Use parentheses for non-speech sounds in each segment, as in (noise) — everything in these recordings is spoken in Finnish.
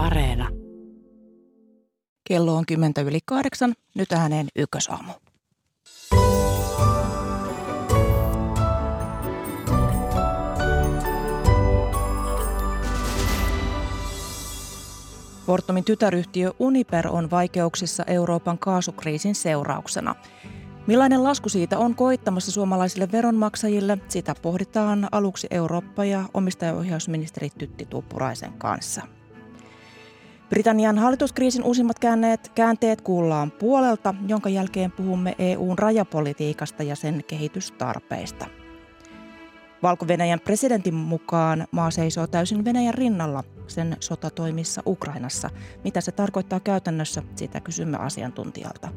Areena. Kello on kymmentä yli kahdeksan. Nyt ääneen ykkösaamu. Fortumin tytäryhtiö Uniper on vaikeuksissa Euroopan kaasukriisin seurauksena. Millainen lasku siitä on koittamassa suomalaisille veronmaksajille, sitä pohditaan aluksi Eurooppa- ja omistajaohjausministeri Tytti Tuppuraisen kanssa. Britannian hallituskriisin uusimmat käänteet, käänteet kuullaan puolelta, jonka jälkeen puhumme EUn rajapolitiikasta ja sen kehitystarpeista – Valko-Venäjän presidentin mukaan maa seisoo täysin Venäjän rinnalla sen sotatoimissa Ukrainassa. Mitä se tarkoittaa käytännössä, sitä kysymme asiantuntijalta.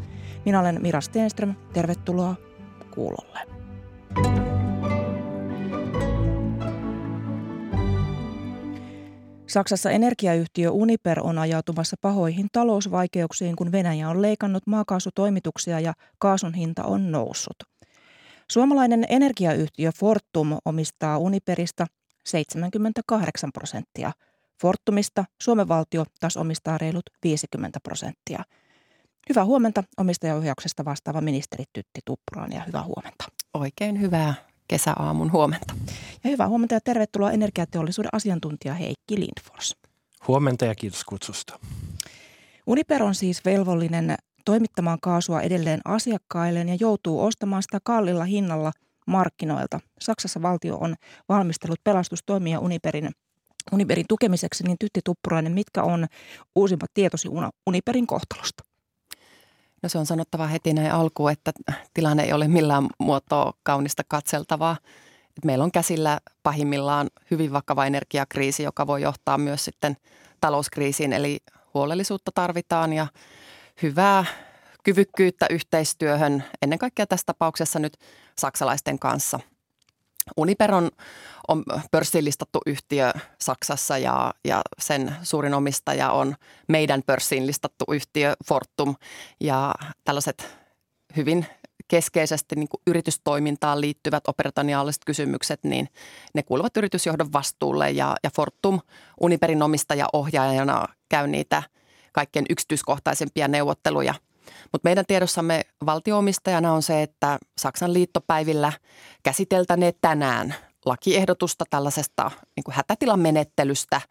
Minä olen Mira Stenström, tervetuloa kuulolle. Saksassa energiayhtiö Uniper on ajautumassa pahoihin talousvaikeuksiin, kun Venäjä on leikannut maakaasutoimituksia ja kaasun hinta on noussut. Suomalainen energiayhtiö Fortum omistaa Uniperista 78 prosenttia. Fortumista Suomen valtio taas omistaa reilut 50 prosenttia. Hyvää huomenta omistajaohjauksesta vastaava ministeri Tytti Tuppuraan ja hyvää huomenta. Oikein hyvää kesäaamun huomenta. Ja hyvää huomenta ja tervetuloa energiateollisuuden asiantuntija Heikki Lindfors. Huomenta ja kiitos kutsusta. Uniper on siis velvollinen toimittamaan kaasua edelleen asiakkailleen ja joutuu ostamaan sitä kallilla hinnalla markkinoilta. Saksassa valtio on valmistellut pelastustoimia Uniperin, Uniperin tukemiseksi, niin Tytti Tuppurainen, mitkä on uusimmat tietosi Uniperin kohtalosta? No se on sanottava heti näin alkuun, että tilanne ei ole millään muotoa kaunista katseltavaa. Meillä on käsillä pahimmillaan hyvin vakava energiakriisi, joka voi johtaa myös sitten talouskriisiin, eli huolellisuutta tarvitaan ja hyvää kyvykkyyttä yhteistyöhön, ennen kaikkea tässä tapauksessa nyt saksalaisten kanssa. Uniper on, on pörssiin listattu yhtiö Saksassa ja, ja sen suurin omistaja on meidän pörssiin listattu yhtiö Fortum. Ja tällaiset hyvin keskeisesti niin yritystoimintaan liittyvät operationaaliset kysymykset, niin ne kuuluvat yritysjohdon vastuulle ja, ja Fortum Uniperin omistaja ohjaajana käy niitä – kaikkein yksityiskohtaisempia neuvotteluja. Mutta meidän tiedossamme valtioomistajana on se, että Saksan liittopäivillä käsiteltäneet tänään lakiehdotusta tällaisesta niin kuin hätätilamenettelystä,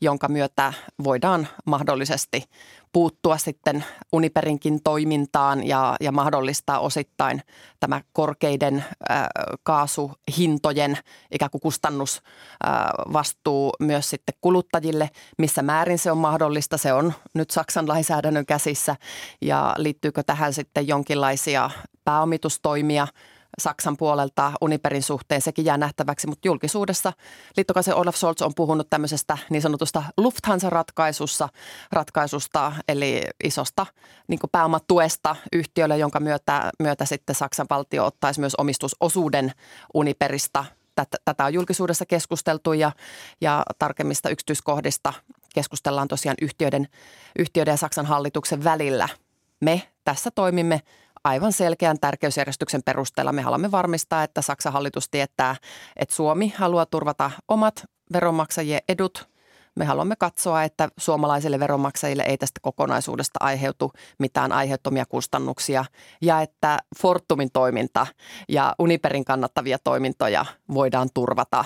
jonka myötä voidaan mahdollisesti puuttua sitten Uniperinkin toimintaan ja, ja mahdollistaa osittain tämä korkeiden äh, kaasuhintojen ikään kuin kustannusvastuu äh, myös sitten kuluttajille. Missä määrin se on mahdollista, se on nyt Saksan lainsäädännön käsissä ja liittyykö tähän sitten jonkinlaisia pääomitustoimia – Saksan puolelta Uniperin suhteen, sekin jää nähtäväksi, mutta julkisuudessa liittokaisen Olaf Scholz on puhunut tämmöisestä niin sanotusta Lufthansa-ratkaisussa, ratkaisusta, eli isosta niin pääomatuesta yhtiölle, jonka myötä, myötä sitten Saksan valtio ottaisi myös omistusosuuden Uniperista. Tätä, tätä on julkisuudessa keskusteltu ja, ja tarkemmista yksityiskohdista keskustellaan tosiaan yhtiöiden, yhtiöiden ja Saksan hallituksen välillä. Me tässä toimimme aivan selkeän tärkeysjärjestyksen perusteella me haluamme varmistaa, että Saksan hallitus tietää, että Suomi haluaa turvata omat veronmaksajien edut. Me haluamme katsoa, että suomalaisille veronmaksajille ei tästä kokonaisuudesta aiheutu mitään aiheuttomia kustannuksia ja että Fortumin toiminta ja Uniperin kannattavia toimintoja voidaan turvata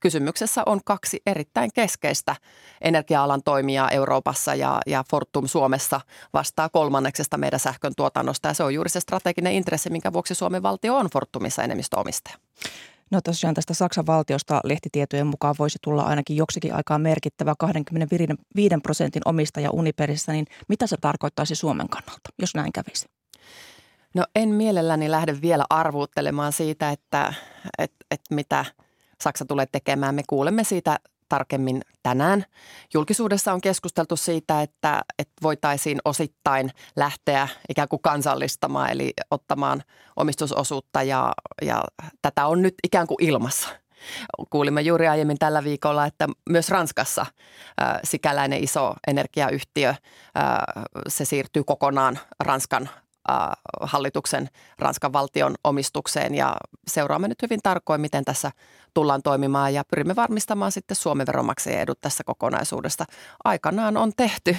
kysymyksessä on kaksi erittäin keskeistä energia-alan toimijaa Euroopassa ja, ja Fortum Suomessa vastaa kolmanneksesta meidän sähkön tuotannosta ja se on juuri se strateginen intressi, minkä vuoksi Suomen valtio on Fortumissa enemmistöomistaja. No tosiaan tästä Saksan valtiosta lehtitietojen mukaan voisi tulla ainakin joksikin aikaa merkittävä 25 prosentin omistaja Uniperissä, niin mitä se tarkoittaisi Suomen kannalta, jos näin kävisi? No en mielelläni lähde vielä arvuuttelemaan siitä, että, että, että mitä – Saksa tulee tekemään. Me kuulemme siitä tarkemmin tänään. Julkisuudessa on keskusteltu siitä, että, että voitaisiin osittain lähteä ikään kuin kansallistamaan, eli ottamaan omistusosuutta ja, ja tätä on nyt ikään kuin ilmassa. Kuulimme juuri aiemmin tällä viikolla, että myös Ranskassa sikäläinen iso energiayhtiö, se siirtyy kokonaan Ranskan hallituksen Ranskan valtion omistukseen ja seuraamme nyt hyvin tarkoin, miten tässä tullaan toimimaan ja pyrimme varmistamaan sitten Suomen veronmaksajien edut tässä kokonaisuudesta. Aikanaan on tehty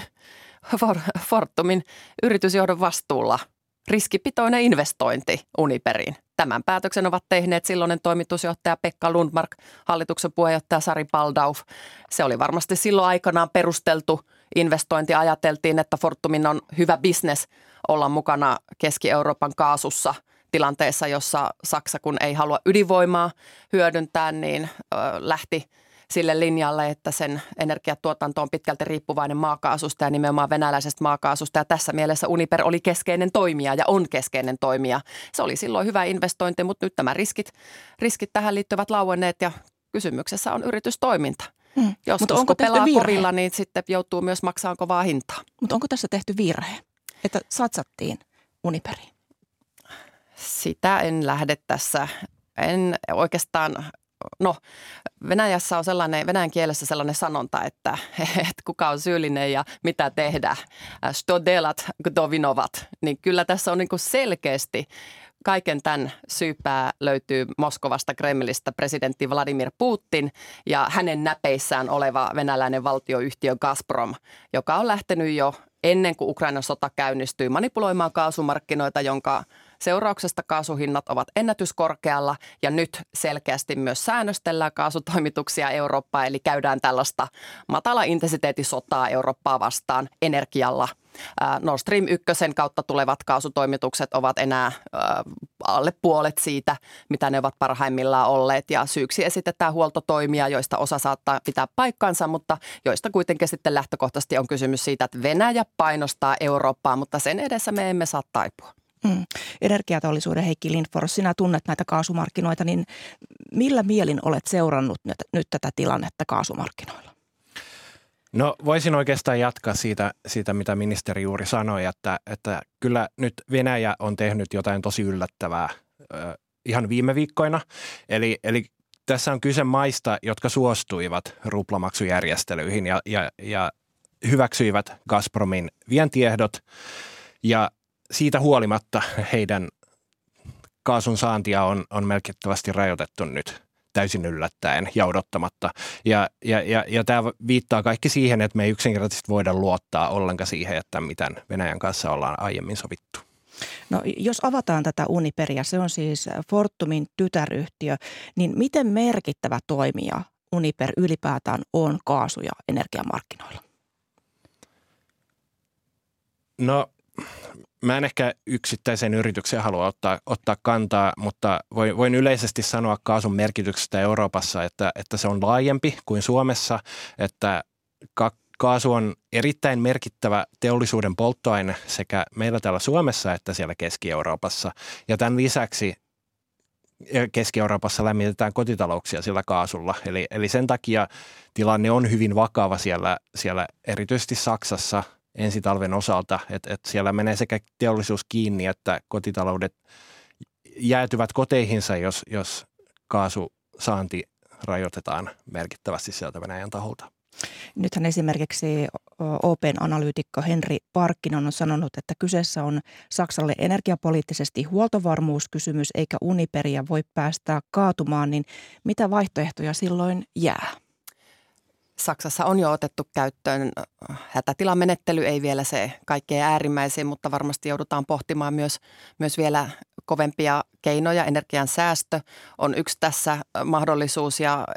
Fortumin yritysjohdon vastuulla riskipitoinen investointi Uniperiin. Tämän päätöksen ovat tehneet silloinen toimitusjohtaja Pekka Lundmark, hallituksen puheenjohtaja Sari Paldauf. Se oli varmasti silloin aikanaan perusteltu investointi. Ajateltiin, että Fortumin on hyvä bisnes olla mukana Keski-Euroopan kaasussa tilanteessa, jossa Saksa kun ei halua ydinvoimaa hyödyntää, niin ö, lähti – sille linjalle, että sen energiatuotanto on pitkälti riippuvainen maakaasusta ja nimenomaan venäläisestä maakaasusta. Ja tässä mielessä Uniper oli keskeinen toimija ja on keskeinen toimija. Se oli silloin hyvä investointi, mutta nyt nämä riskit, riskit tähän liittyvät lauenneet ja kysymyksessä on yritystoiminta. Hmm. Jos Mutta onko pelaa virhe? korilla, niin sitten joutuu myös maksamaan kovaa hintaa. Mutta onko tässä tehty virhe, että satsattiin Uniperiin? Sitä en lähde tässä en oikeastaan no Venäjässä on sellainen, venäjän kielessä sellainen sanonta, että, (laughs) että kuka on syyllinen ja mitä tehdä. Stodelat dovinovat. Niin kyllä tässä on niin selkeästi kaiken tämän syypää löytyy Moskovasta Kremlistä presidentti Vladimir Putin ja hänen näpeissään oleva venäläinen valtioyhtiö Gazprom, joka on lähtenyt jo ennen kuin Ukrainan sota käynnistyy manipuloimaan kaasumarkkinoita, jonka Seurauksesta kaasuhinnat ovat ennätyskorkealla ja nyt selkeästi myös säännöstellään kaasutoimituksia Eurooppaan, eli käydään tällaista matala intensiteettisotaa Eurooppaa vastaan energialla. Nord Stream 1 kautta tulevat kaasutoimitukset ovat enää alle puolet siitä, mitä ne ovat parhaimmillaan olleet. Ja syyksi esitetään huoltotoimia, joista osa saattaa pitää paikkansa, mutta joista kuitenkin sitten lähtökohtaisesti on kysymys siitä, että Venäjä painostaa Eurooppaa, mutta sen edessä me emme saa taipua. Mm. Energiateollisuuden Heikki Lindfors, sinä tunnet näitä kaasumarkkinoita, niin millä mielin olet seurannut nyt, nyt tätä tilannetta kaasumarkkinoilla? No voisin oikeastaan jatkaa siitä, siitä mitä ministeri juuri sanoi, että, että kyllä nyt Venäjä on tehnyt jotain tosi yllättävää ö, ihan viime viikkoina. Eli, eli tässä on kyse maista, jotka suostuivat ruplamaksujärjestelyihin ja, ja, ja hyväksyivät Gazpromin vientiehdot. Ja siitä huolimatta heidän kaasun saantia on, on merkittävästi rajoitettu nyt täysin yllättäen ja odottamatta. Ja, ja, ja, ja tämä viittaa kaikki siihen, että me ei yksinkertaisesti voida luottaa ollenkaan siihen, että miten Venäjän kanssa ollaan aiemmin sovittu. No jos avataan tätä Uniperia, se on siis Fortumin tytäryhtiö, niin miten merkittävä toimija Uniper ylipäätään on kaasu- ja energiamarkkinoilla? No mä en ehkä yksittäisen yrityksen halua ottaa, ottaa kantaa, mutta voin, voin yleisesti sanoa kaasun merkityksestä Euroopassa, että, että se on laajempi kuin Suomessa, että ka- kaasu on erittäin merkittävä teollisuuden polttoaine sekä meillä täällä Suomessa että siellä Keski-Euroopassa. Ja tämän lisäksi Keski-Euroopassa lämmitetään kotitalouksia sillä kaasulla. Eli, eli sen takia tilanne on hyvin vakava siellä, siellä erityisesti Saksassa – ensi talven osalta, että, että siellä menee sekä teollisuus kiinni että kotitaloudet jäätyvät koteihinsa, jos, jos kaasusaanti rajoitetaan merkittävästi sieltä Venäjän taholta. Nythän esimerkiksi Open analyytikko Henri Parkkinen on sanonut, että kyseessä on Saksalle energiapoliittisesti huoltovarmuuskysymys eikä Uniperia voi päästää kaatumaan, niin mitä vaihtoehtoja silloin jää? Saksassa on jo otettu käyttöön hätätilamenettely, ei vielä se kaikkein äärimmäisin, mutta varmasti joudutaan pohtimaan myös, myös vielä kovempia keinoja. Energian säästö on yksi tässä mahdollisuus ja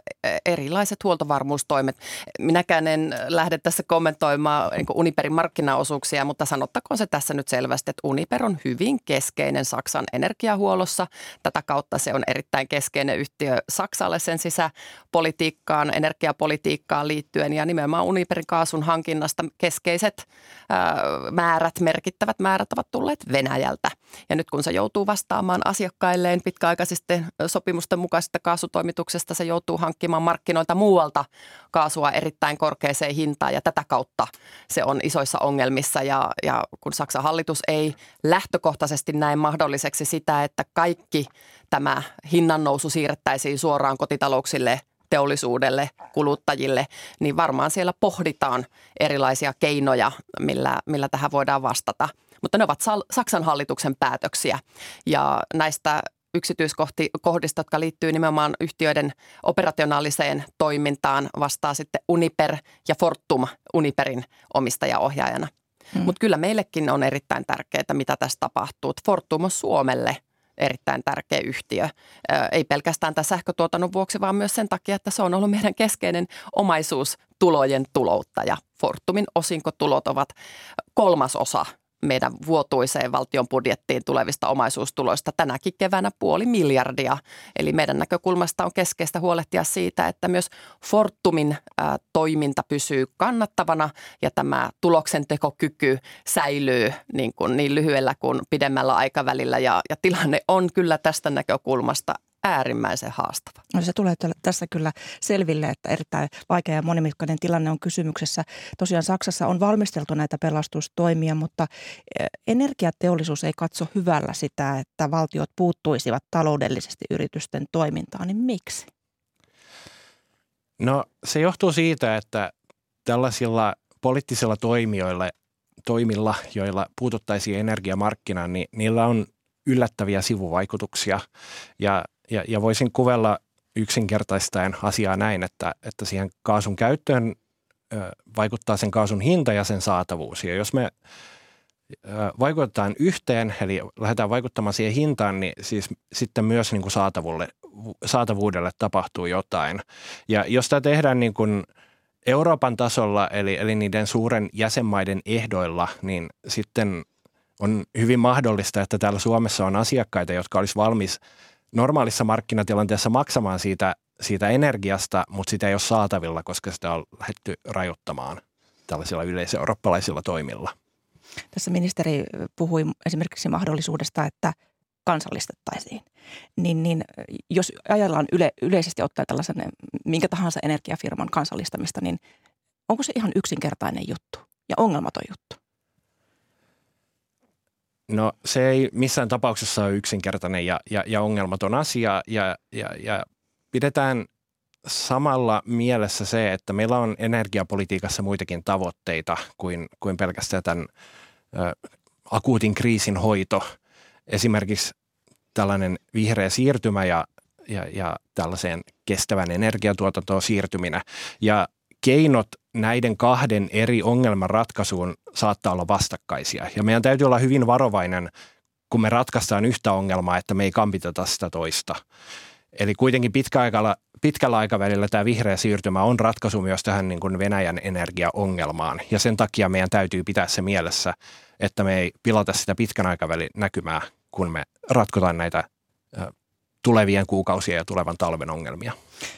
erilaiset huoltovarmuustoimet. Minäkään en lähde tässä kommentoimaan niin Uniperin markkinaosuuksia, mutta sanottakoon se tässä nyt selvästi, että Uniper on hyvin keskeinen Saksan energiahuollossa. Tätä kautta se on erittäin keskeinen yhtiö Saksalle sen sisäpolitiikkaan, energiapolitiikkaan liittyen ja nimenomaan Uniperin kaasun hankinnasta keskeiset ää, määrät, merkittävät määrät ovat tulleet Venäjältä. Ja nyt kun se joutuu vastaamaan asiakkailleen pitkäaikaisesti sopimusten mukaisesta kaasutoimituksesta, se joutuu hankkimaan markkinoilta muualta kaasua erittäin korkeaseen hintaan ja tätä kautta se on isoissa ongelmissa. Ja, ja kun Saksan hallitus ei lähtökohtaisesti näe mahdolliseksi sitä, että kaikki tämä hinnannousu siirrettäisiin suoraan kotitalouksille – teollisuudelle, kuluttajille, niin varmaan siellä pohditaan erilaisia keinoja, millä, millä tähän voidaan vastata. Mutta ne ovat Saksan hallituksen päätöksiä ja näistä yksityiskohdista, jotka liittyy nimenomaan yhtiöiden operationaaliseen toimintaan, vastaa sitten Uniper ja Fortum Uniperin omistajaohjaajana. Hmm. Mutta kyllä meillekin on erittäin tärkeää, mitä tässä tapahtuu. Fortum on Suomelle erittäin tärkeä yhtiö. Ei pelkästään tämän sähkötuotannon vuoksi, vaan myös sen takia, että se on ollut meidän keskeinen omaisuustulojen tulouttaja. Fortumin osinkotulot ovat kolmasosa meidän vuotuiseen valtion budjettiin tulevista omaisuustuloista tänäkin keväänä puoli miljardia. Eli meidän näkökulmasta on keskeistä huolehtia siitä, että myös Fortumin ä, toiminta pysyy kannattavana ja tämä tuloksentekokyky säilyy niin, kuin niin lyhyellä kuin pidemmällä aikavälillä. Ja, ja tilanne on kyllä tästä näkökulmasta äärimmäisen haastava. No se tulee tässä kyllä selville, että erittäin vaikea ja monimutkainen tilanne on kysymyksessä. Tosiaan Saksassa on valmisteltu näitä pelastustoimia, mutta eh, energiateollisuus ei katso hyvällä sitä, että valtiot puuttuisivat taloudellisesti yritysten toimintaan, niin miksi? No se johtuu siitä, että tällaisilla poliittisilla toimijoilla, toimilla, joilla puututtaisiin energiamarkkinaan, niin niillä on yllättäviä sivuvaikutuksia. Ja ja, ja voisin kuvella yksinkertaistaen asiaa näin, että, että siihen kaasun käyttöön vaikuttaa sen kaasun hinta ja sen saatavuus. Ja jos me vaikutetaan yhteen, eli lähdetään vaikuttamaan siihen hintaan, niin siis sitten myös niin kuin saatavuudelle, saatavuudelle tapahtuu jotain. Ja jos tämä tehdään niin kuin Euroopan tasolla, eli, eli niiden suuren jäsenmaiden ehdoilla, niin sitten on hyvin mahdollista, että täällä Suomessa on asiakkaita, jotka olisi valmis – normaalissa markkinatilanteessa maksamaan siitä, siitä energiasta, mutta sitä ei ole saatavilla, koska sitä on lähdetty rajoittamaan tällaisilla yleiseurooppalaisilla toimilla. Tässä ministeri puhui esimerkiksi mahdollisuudesta, että kansallistettaisiin. Niin, niin jos ajallaan yle, yleisesti ottaen tällaisen minkä tahansa energiafirman kansallistamista, niin onko se ihan yksinkertainen juttu ja ongelmaton juttu? No se ei missään tapauksessa ole yksinkertainen ja, ja, ja ongelmaton asia ja, ja, ja pidetään samalla mielessä se, että meillä on energiapolitiikassa muitakin tavoitteita kuin, kuin pelkästään tämän ö, akuutin kriisin hoito. Esimerkiksi tällainen vihreä siirtymä ja, ja, ja tällaiseen kestävän energiatuotantoon siirtyminen. Ja keinot näiden kahden eri ongelman ratkaisuun saattaa olla vastakkaisia. Ja meidän täytyy olla hyvin varovainen, kun me ratkaistaan yhtä ongelmaa, että me ei kampiteta sitä toista. Eli kuitenkin pitkäaikalla, pitkällä aikavälillä tämä vihreä siirtymä on ratkaisu myös tähän niin kuin Venäjän energiaongelmaan. Ja sen takia meidän täytyy pitää se mielessä, että me ei pilata sitä pitkän aikavälin näkymää, kun me ratkotaan näitä tulevien kuukausien ja tulevan talven ongelmia.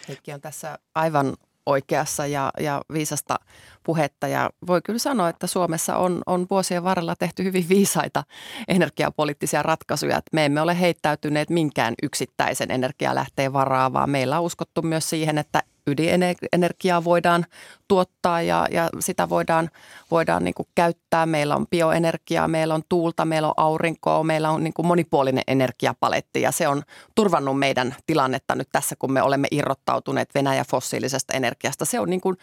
Heikki on tässä aivan oikeassa ja, ja viisasta puhetta. Ja voi kyllä sanoa, että Suomessa on, on vuosien varrella tehty hyvin viisaita energiapoliittisia ratkaisuja. Me emme ole heittäytyneet minkään yksittäisen energialähteen varaa, vaan meillä on uskottu myös siihen, että ydinenergiaa voidaan tuottaa ja, ja sitä voidaan, voidaan niin kuin käyttää. Meillä on bioenergiaa, meillä on tuulta, meillä on aurinkoa, meillä on niin kuin monipuolinen energiapaletti ja se on turvannut meidän tilannetta nyt tässä, kun me olemme irrottautuneet Venäjä fossiilisesta energiasta. Se on niin kuin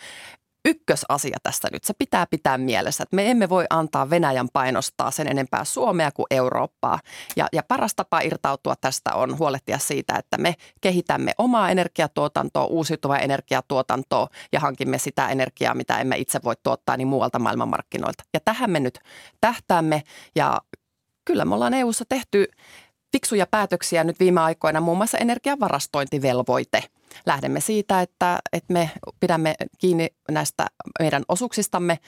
ykkösasia tästä nyt. Se pitää pitää mielessä, että me emme voi antaa Venäjän painostaa sen enempää Suomea kuin Eurooppaa. Ja, ja paras tapa irtautua tästä on huolehtia siitä, että me kehitämme omaa energiatuotantoa, uusiutuvaa energiatuotantoa ja hankimme sitä energiaa, mitä emme itse voi tuottaa niin muualta maailmanmarkkinoilta. Ja tähän me nyt tähtäämme ja kyllä me ollaan EU-ssa tehty fiksuja päätöksiä nyt viime aikoina, muun muassa energiavarastointivelvoite – lähdemme siitä, että, että me pidämme kiinni näistä meidän osuuksistamme,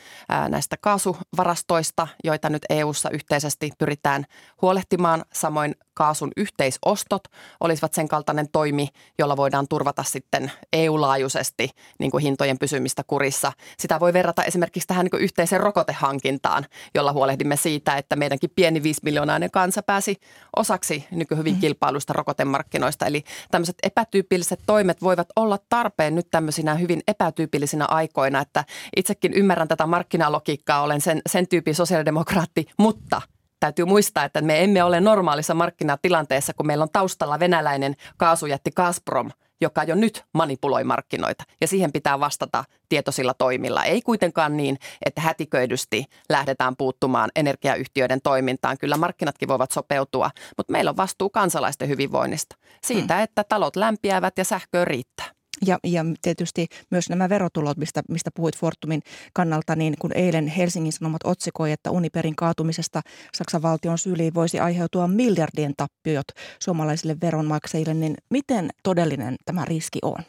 näistä kaasuvarastoista, joita nyt EU-ssa yhteisesti pyritään huolehtimaan. Samoin kaasun yhteisostot olisivat sen kaltainen toimi, jolla voidaan turvata sitten EU-laajuisesti niin kuin hintojen pysymistä kurissa. Sitä voi verrata esimerkiksi tähän niin yhteiseen rokotehankintaan, jolla huolehdimme siitä, että meidänkin pieni 5 miljoonainen kansa pääsi osaksi nykyhyvin mm-hmm. kilpailusta rokotemarkkinoista. Eli tämmöiset epätyypilliset toimet voivat olla tarpeen nyt tämmöisinä hyvin epätyypillisinä aikoina, että itsekin ymmärrän tätä markkinalogiikkaa, olen sen, sen tyypin sosiaalidemokraatti, mutta – täytyy muistaa, että me emme ole normaalissa markkinatilanteessa, kun meillä on taustalla venäläinen kaasujätti Gazprom, joka jo nyt manipuloi markkinoita. Ja siihen pitää vastata tietoisilla toimilla. Ei kuitenkaan niin, että hätiköidysti lähdetään puuttumaan energiayhtiöiden toimintaan. Kyllä markkinatkin voivat sopeutua, mutta meillä on vastuu kansalaisten hyvinvoinnista. Siitä, hmm. että talot lämpiävät ja sähköä riittää. Ja, ja tietysti myös nämä verotulot, mistä, mistä puhuit Fortumin kannalta, niin kun eilen Helsingin Sanomat otsikoi, että Uniperin kaatumisesta Saksan valtion syliin voisi aiheutua miljardien tappiot suomalaisille veronmaksajille, niin miten todellinen tämä riski on?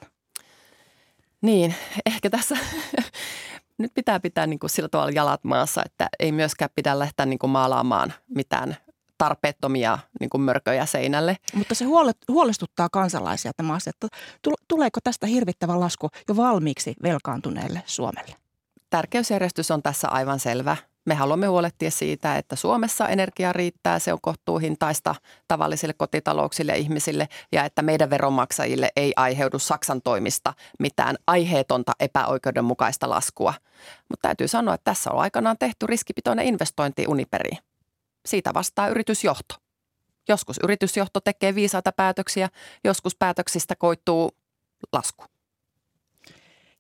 Niin, ehkä tässä (laughs) nyt pitää pitää niin kuin sillä tavalla jalat maassa, että ei myöskään pidä lähteä niin kuin maalaamaan mitään tarpeettomia niin kuin mörköjä seinälle. Mutta se huolestuttaa kansalaisia tämä asia, että tuleeko tästä hirvittävä lasku jo valmiiksi velkaantuneelle Suomelle? Tärkeysjärjestys on tässä aivan selvä. Me haluamme huolehtia siitä, että Suomessa energia riittää, se on kohtuuhintaista tavallisille kotitalouksille ja ihmisille ja että meidän veronmaksajille ei aiheudu Saksan toimista mitään aiheetonta epäoikeudenmukaista laskua. Mutta täytyy sanoa, että tässä on aikanaan tehty riskipitoinen investointi Uniperiin siitä vastaa yritysjohto. Joskus yritysjohto tekee viisaita päätöksiä, joskus päätöksistä koittuu lasku.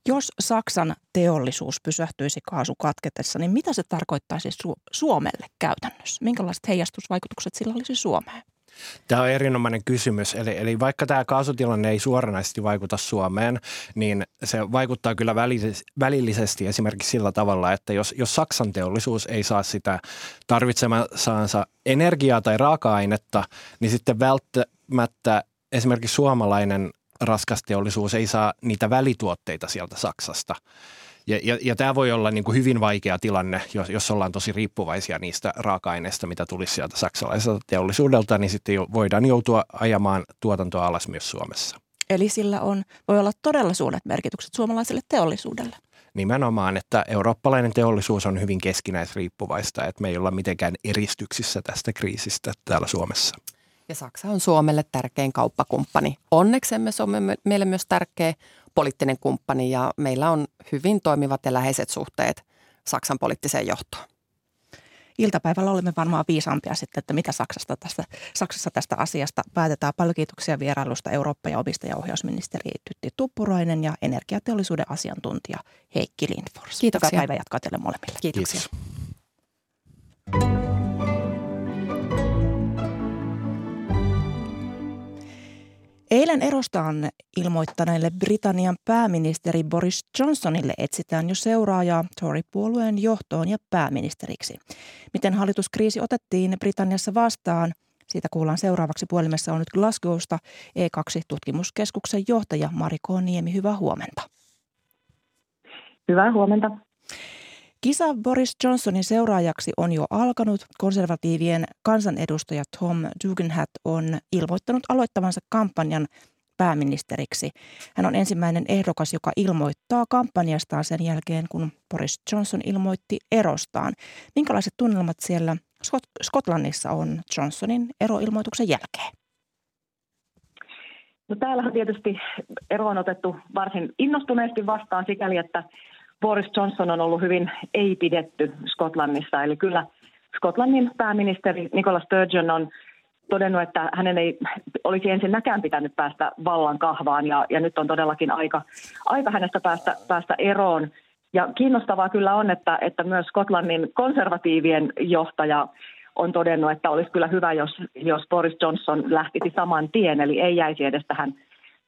Jos Saksan teollisuus pysähtyisi kaasukatketessa, niin mitä se tarkoittaisi Su- Suomelle käytännössä? Minkälaiset heijastusvaikutukset sillä olisi Suomeen? Tämä on erinomainen kysymys. Eli, eli vaikka tämä kaasutilanne ei suoranaisesti vaikuta Suomeen, niin se vaikuttaa kyllä välillisesti esimerkiksi sillä tavalla, että jos, jos Saksan teollisuus ei saa sitä tarvitsemansa energiaa tai raaka-ainetta, niin sitten välttämättä esimerkiksi suomalainen raskas teollisuus ei saa niitä välituotteita sieltä Saksasta. Ja, ja, ja tämä voi olla niin kuin hyvin vaikea tilanne, jos, jos ollaan tosi riippuvaisia niistä raaka-aineista, mitä tulisi sieltä saksalaiselta teollisuudelta, niin sitten jo, voidaan joutua ajamaan tuotantoa alas myös Suomessa. Eli sillä on, voi olla todella suuret merkitykset suomalaiselle teollisuudelle. Nimenomaan, että eurooppalainen teollisuus on hyvin keskinäisriippuvaista, että me ei olla mitenkään eristyksissä tästä kriisistä täällä Suomessa. Ja Saksa on Suomelle tärkein kauppakumppani. Onneksemme se on meille myös tärkeä poliittinen kumppani ja meillä on hyvin toimivat ja läheiset suhteet Saksan poliittiseen johtoon. Iltapäivällä olemme varmaan viisaampia sitten, että mitä Saksasta tästä, Saksassa tästä asiasta päätetään. Paljon kiitoksia vierailusta Eurooppa- ja omistajaohjausministeri Tytti Tuppurainen ja energiateollisuuden asiantuntija Heikki Lindfors. Kiitoksia. Hyvää päivää jatkaa teille molemmille. Kiitoksia. Kiitos. Eilen erostaan ilmoittaneelle Britannian pääministeri Boris Johnsonille etsitään jo seuraajaa Tory-puolueen johtoon ja pääministeriksi. Miten hallituskriisi otettiin Britanniassa vastaan? Siitä kuullaan seuraavaksi puhelimessa on nyt Glasgowsta E2-tutkimuskeskuksen johtaja Mari Niemi. Hyvää huomenta. Hyvää huomenta. Kisa Boris Johnsonin seuraajaksi on jo alkanut. Konservatiivien kansanedustaja Tom Dugenhat on ilmoittanut aloittavansa kampanjan pääministeriksi. Hän on ensimmäinen ehdokas, joka ilmoittaa kampanjastaan sen jälkeen, kun Boris Johnson ilmoitti erostaan. Minkälaiset tunnelmat siellä Skotlannissa on Johnsonin eroilmoituksen jälkeen? No täällähän tietysti ero on otettu varsin innostuneesti vastaan sikäli, että Boris Johnson on ollut hyvin ei-pidetty Skotlannissa. Eli kyllä Skotlannin pääministeri Nicola Sturgeon on todennut, että hänen ei olisi ensinnäkään pitänyt päästä vallan kahvaan ja, ja nyt on todellakin aika, aika hänestä päästä, päästä eroon. Ja kiinnostavaa kyllä on, että, että myös Skotlannin konservatiivien johtaja on todennut, että olisi kyllä hyvä, jos, jos Boris Johnson lähtisi saman tien, eli ei jäisi edes tähän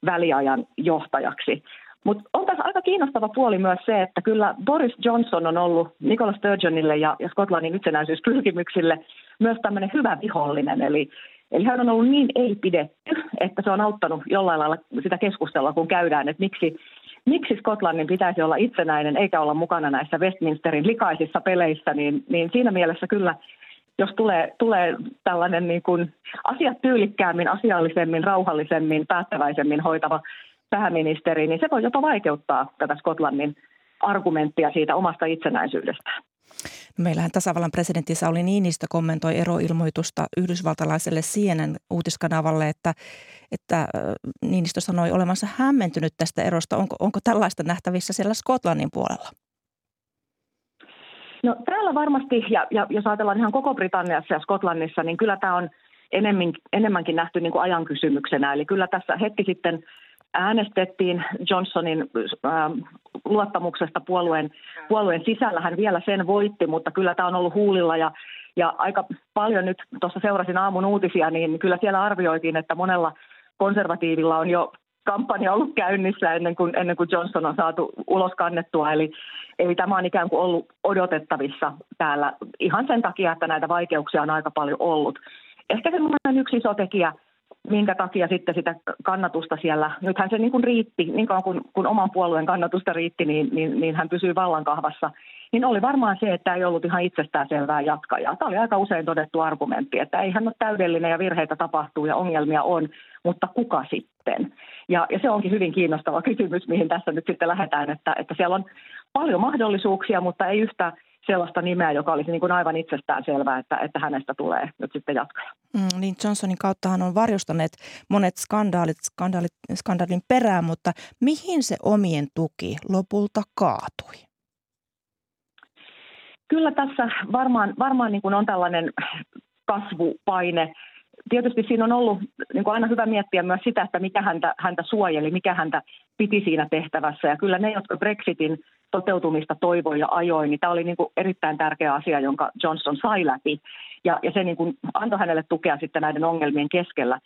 väliajan johtajaksi. Mutta on tässä aika kiinnostava puoli myös se, että kyllä Boris Johnson on ollut Nicola Sturgeonille ja, ja Skotlannin itsenäisyyspyrkimyksille myös tämmöinen hyvä vihollinen. Eli, eli hän on ollut niin ei pidetty, että se on auttanut jollain lailla sitä keskustelua, kun käydään, että miksi, miksi Skotlannin pitäisi olla itsenäinen eikä olla mukana näissä Westminsterin likaisissa peleissä, niin, niin siinä mielessä kyllä jos tulee, tulee tällainen niin kuin asiat tyylikkäämmin, asiallisemmin, rauhallisemmin, päättäväisemmin hoitava pääministeri, niin se voi jopa vaikeuttaa tätä Skotlannin argumenttia siitä omasta itsenäisyydestään. Meillähän tasavallan presidentti Sauli Niinistö kommentoi eroilmoitusta yhdysvaltalaiselle CNN uutiskanavalle, että, että Niinistö sanoi olevansa hämmentynyt tästä erosta. Onko, onko tällaista nähtävissä siellä Skotlannin puolella? No täällä varmasti, ja, ja jos ajatellaan ihan koko Britanniassa ja Skotlannissa, niin kyllä tämä on enemmän, enemmänkin nähty niin kuin ajan kysymyksenä. Eli kyllä tässä hetki sitten äänestettiin Johnsonin äh, luottamuksesta puolueen, puolueen sisällä. Hän vielä sen voitti, mutta kyllä tämä on ollut huulilla ja, ja aika paljon nyt tuossa seurasin aamun uutisia, niin kyllä siellä arvioitiin, että monella konservatiivilla on jo kampanja ollut käynnissä ennen kuin, ennen kuin Johnson on saatu ulos kannettua. Eli, eli tämä on ikään kuin ollut odotettavissa täällä ihan sen takia, että näitä vaikeuksia on aika paljon ollut. Ehkä semmoinen yksi iso tekijä – minkä takia sitten sitä kannatusta siellä, nythän se niin kuin riitti, niin kauan kuin, kun oman puolueen kannatusta riitti, niin, niin, niin hän pysyi vallankahvassa, niin oli varmaan se, että ei ollut ihan itsestäänselvää jatkajaa. Tämä oli aika usein todettu argumentti, että ei hän ole täydellinen ja virheitä tapahtuu ja ongelmia on, mutta kuka sitten? Ja, ja se onkin hyvin kiinnostava (laughs) kysymys, mihin tässä nyt sitten lähdetään, että, että siellä on paljon mahdollisuuksia, mutta ei yhtä sellaista nimeä, joka olisi niin kuin aivan itsestään selvää, että, että hänestä tulee nyt sitten jatkaja. Mm, niin Johnsonin kauttahan on varjostaneet monet skandaalit, skandaalit skandaalin perään, mutta mihin se omien tuki lopulta kaatui? Kyllä tässä varmaan, varmaan niin kuin on tällainen kasvupaine. Tietysti siinä on ollut niin kuin aina hyvä miettiä myös sitä, että mikä häntä, häntä suojeli, mikä häntä piti siinä tehtävässä. Ja kyllä ne, jotka Brexitin toteutumista toivoi ja ajoi, niin tämä oli niin kuin erittäin tärkeä asia, jonka Johnson sai läpi. Ja, ja se niin kuin antoi hänelle tukea sitten näiden ongelmien keskellä.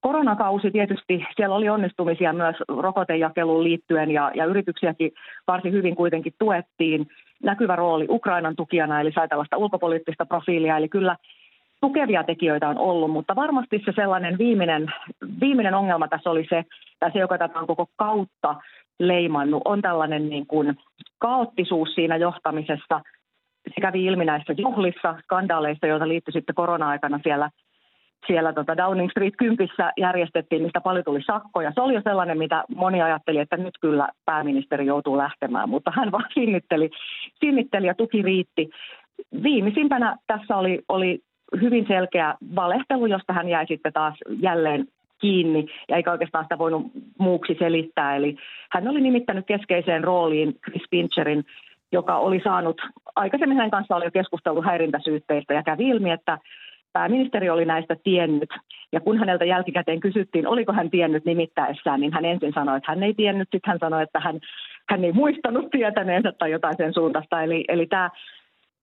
Koronakausi tietysti, siellä oli onnistumisia myös rokotejakeluun liittyen ja, ja yrityksiäkin varsin hyvin kuitenkin tuettiin. Näkyvä rooli Ukrainan tukijana, eli sai tällaista ulkopoliittista profiilia, eli kyllä tukevia tekijöitä on ollut, mutta varmasti se sellainen viimeinen, viimeinen ongelma tässä oli se, tai se, joka tätä on koko kautta leimannut, on tällainen niin kuin kaoottisuus siinä johtamisessa. Se kävi ilmi näissä juhlissa, skandaaleissa, joita liittyi sitten korona-aikana siellä, siellä tota Downing Street 10 järjestettiin, mistä paljon tuli sakkoja. Se oli jo sellainen, mitä moni ajatteli, että nyt kyllä pääministeri joutuu lähtemään, mutta hän vaan sinnitteli, sinnitteli ja tuki riitti. Viimeisimpänä tässä oli, oli hyvin selkeä valehtelu, josta hän jäi sitten taas jälleen kiinni ja eikä oikeastaan sitä voinut muuksi selittää. Eli hän oli nimittänyt keskeiseen rooliin Chris Pincherin, joka oli saanut, aikaisemmin hänen kanssa oli jo keskustellut häirintäsyytteistä ja kävi ilmi, että pääministeri oli näistä tiennyt. Ja kun häneltä jälkikäteen kysyttiin, oliko hän tiennyt nimittäessään, niin hän ensin sanoi, että hän ei tiennyt. Sitten hän sanoi, että hän, hän ei muistanut tietäneensä tai jotain sen suuntaista. Eli, eli tämä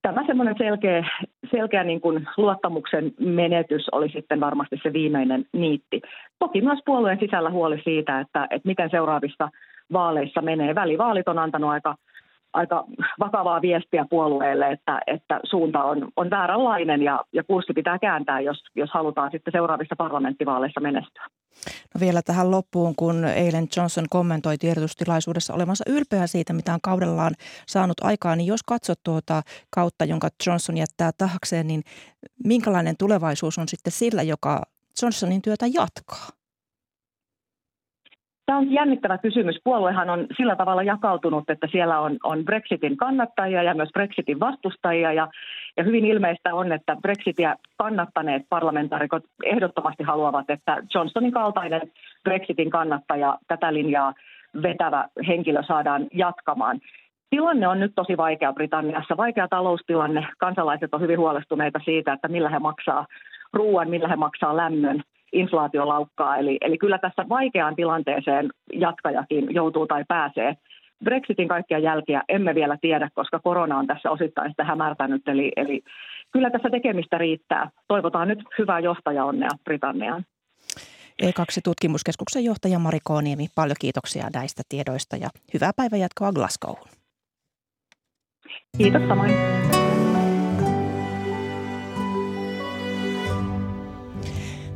tämä semmoinen selkeä, selkeä niin kuin luottamuksen menetys oli sitten varmasti se viimeinen niitti. Toki myös puolueen sisällä huoli siitä, että, että miten seuraavissa vaaleissa menee. Välivaalit on antanut aika aika vakavaa viestiä puolueelle, että, että suunta on, on vääränlainen ja, ja kurssi pitää kääntää, jos, jos halutaan sitten seuraavissa parlamenttivaaleissa menestyä. No vielä tähän loppuun, kun eilen Johnson kommentoi tiedotustilaisuudessa olevansa ylpeä siitä, mitä on kaudellaan saanut aikaan, niin jos katsot tuota kautta, jonka Johnson jättää tahakseen, niin minkälainen tulevaisuus on sitten sillä, joka Johnsonin työtä jatkaa? Tämä on jännittävä kysymys. Puoluehan on sillä tavalla jakautunut, että siellä on, on Brexitin kannattajia ja myös Brexitin vastustajia. Ja, ja hyvin ilmeistä on, että Brexitia kannattaneet parlamentaarikot ehdottomasti haluavat, että Johnsonin kaltainen Brexitin kannattaja tätä linjaa vetävä henkilö saadaan jatkamaan. Tilanne on nyt tosi vaikea Britanniassa, vaikea taloustilanne. Kansalaiset on hyvin huolestuneita siitä, että millä he maksaa ruoan, millä he maksaa lämmön inflaatio laukkaa. Eli, eli kyllä tässä vaikeaan tilanteeseen jatkajakin joutuu tai pääsee. Brexitin kaikkia jälkiä emme vielä tiedä, koska korona on tässä osittain sitä hämärtänyt. Eli, eli kyllä tässä tekemistä riittää. Toivotaan nyt hyvää johtajaonnea Britanniaan. E2-tutkimuskeskuksen johtaja Mari Kooniemi, paljon kiitoksia näistä tiedoista ja hyvää päivänjatkoa Glasgowhun. Kiitos samoin.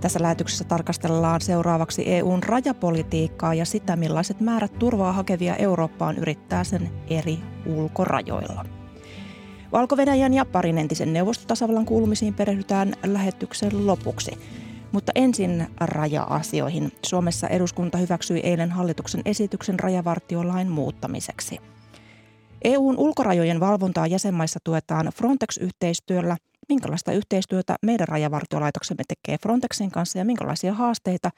Tässä lähetyksessä tarkastellaan seuraavaksi EUn rajapolitiikkaa ja sitä, millaiset määrät turvaa hakevia Eurooppaan yrittää sen eri ulkorajoilla. valko ja parin entisen neuvostotasavallan kuulumisiin perehdytään lähetyksen lopuksi. Mutta ensin raja-asioihin. Suomessa eduskunta hyväksyi eilen hallituksen esityksen rajavartiolain muuttamiseksi. EUn ulkorajojen valvontaa jäsenmaissa tuetaan Frontex-yhteistyöllä – minkälaista yhteistyötä meidän rajavartiolaitoksemme tekee Frontexin kanssa ja minkälaisia haasteita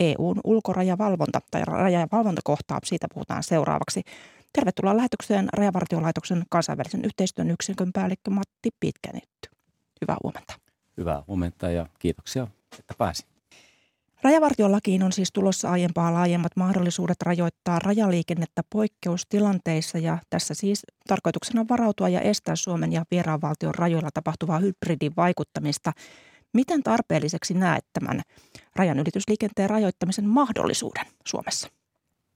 EUn ulkorajavalvonta tai rajavalvonta kohtaa. Siitä puhutaan seuraavaksi. Tervetuloa lähetykseen Rajavartiolaitoksen kansainvälisen yhteistyön yksikön päällikkö Matti Pitkänetty. Hyvää huomenta. Hyvää huomenta ja kiitoksia, että pääsin. Rajavartiolakiin on siis tulossa aiempaa laajemmat mahdollisuudet rajoittaa rajaliikennettä poikkeustilanteissa ja tässä siis tarkoituksena varautua ja estää Suomen ja vieraanvaltion rajoilla tapahtuvaa hybridivaikuttamista. Miten tarpeelliseksi näet tämän rajanylitysliikenteen rajoittamisen mahdollisuuden Suomessa?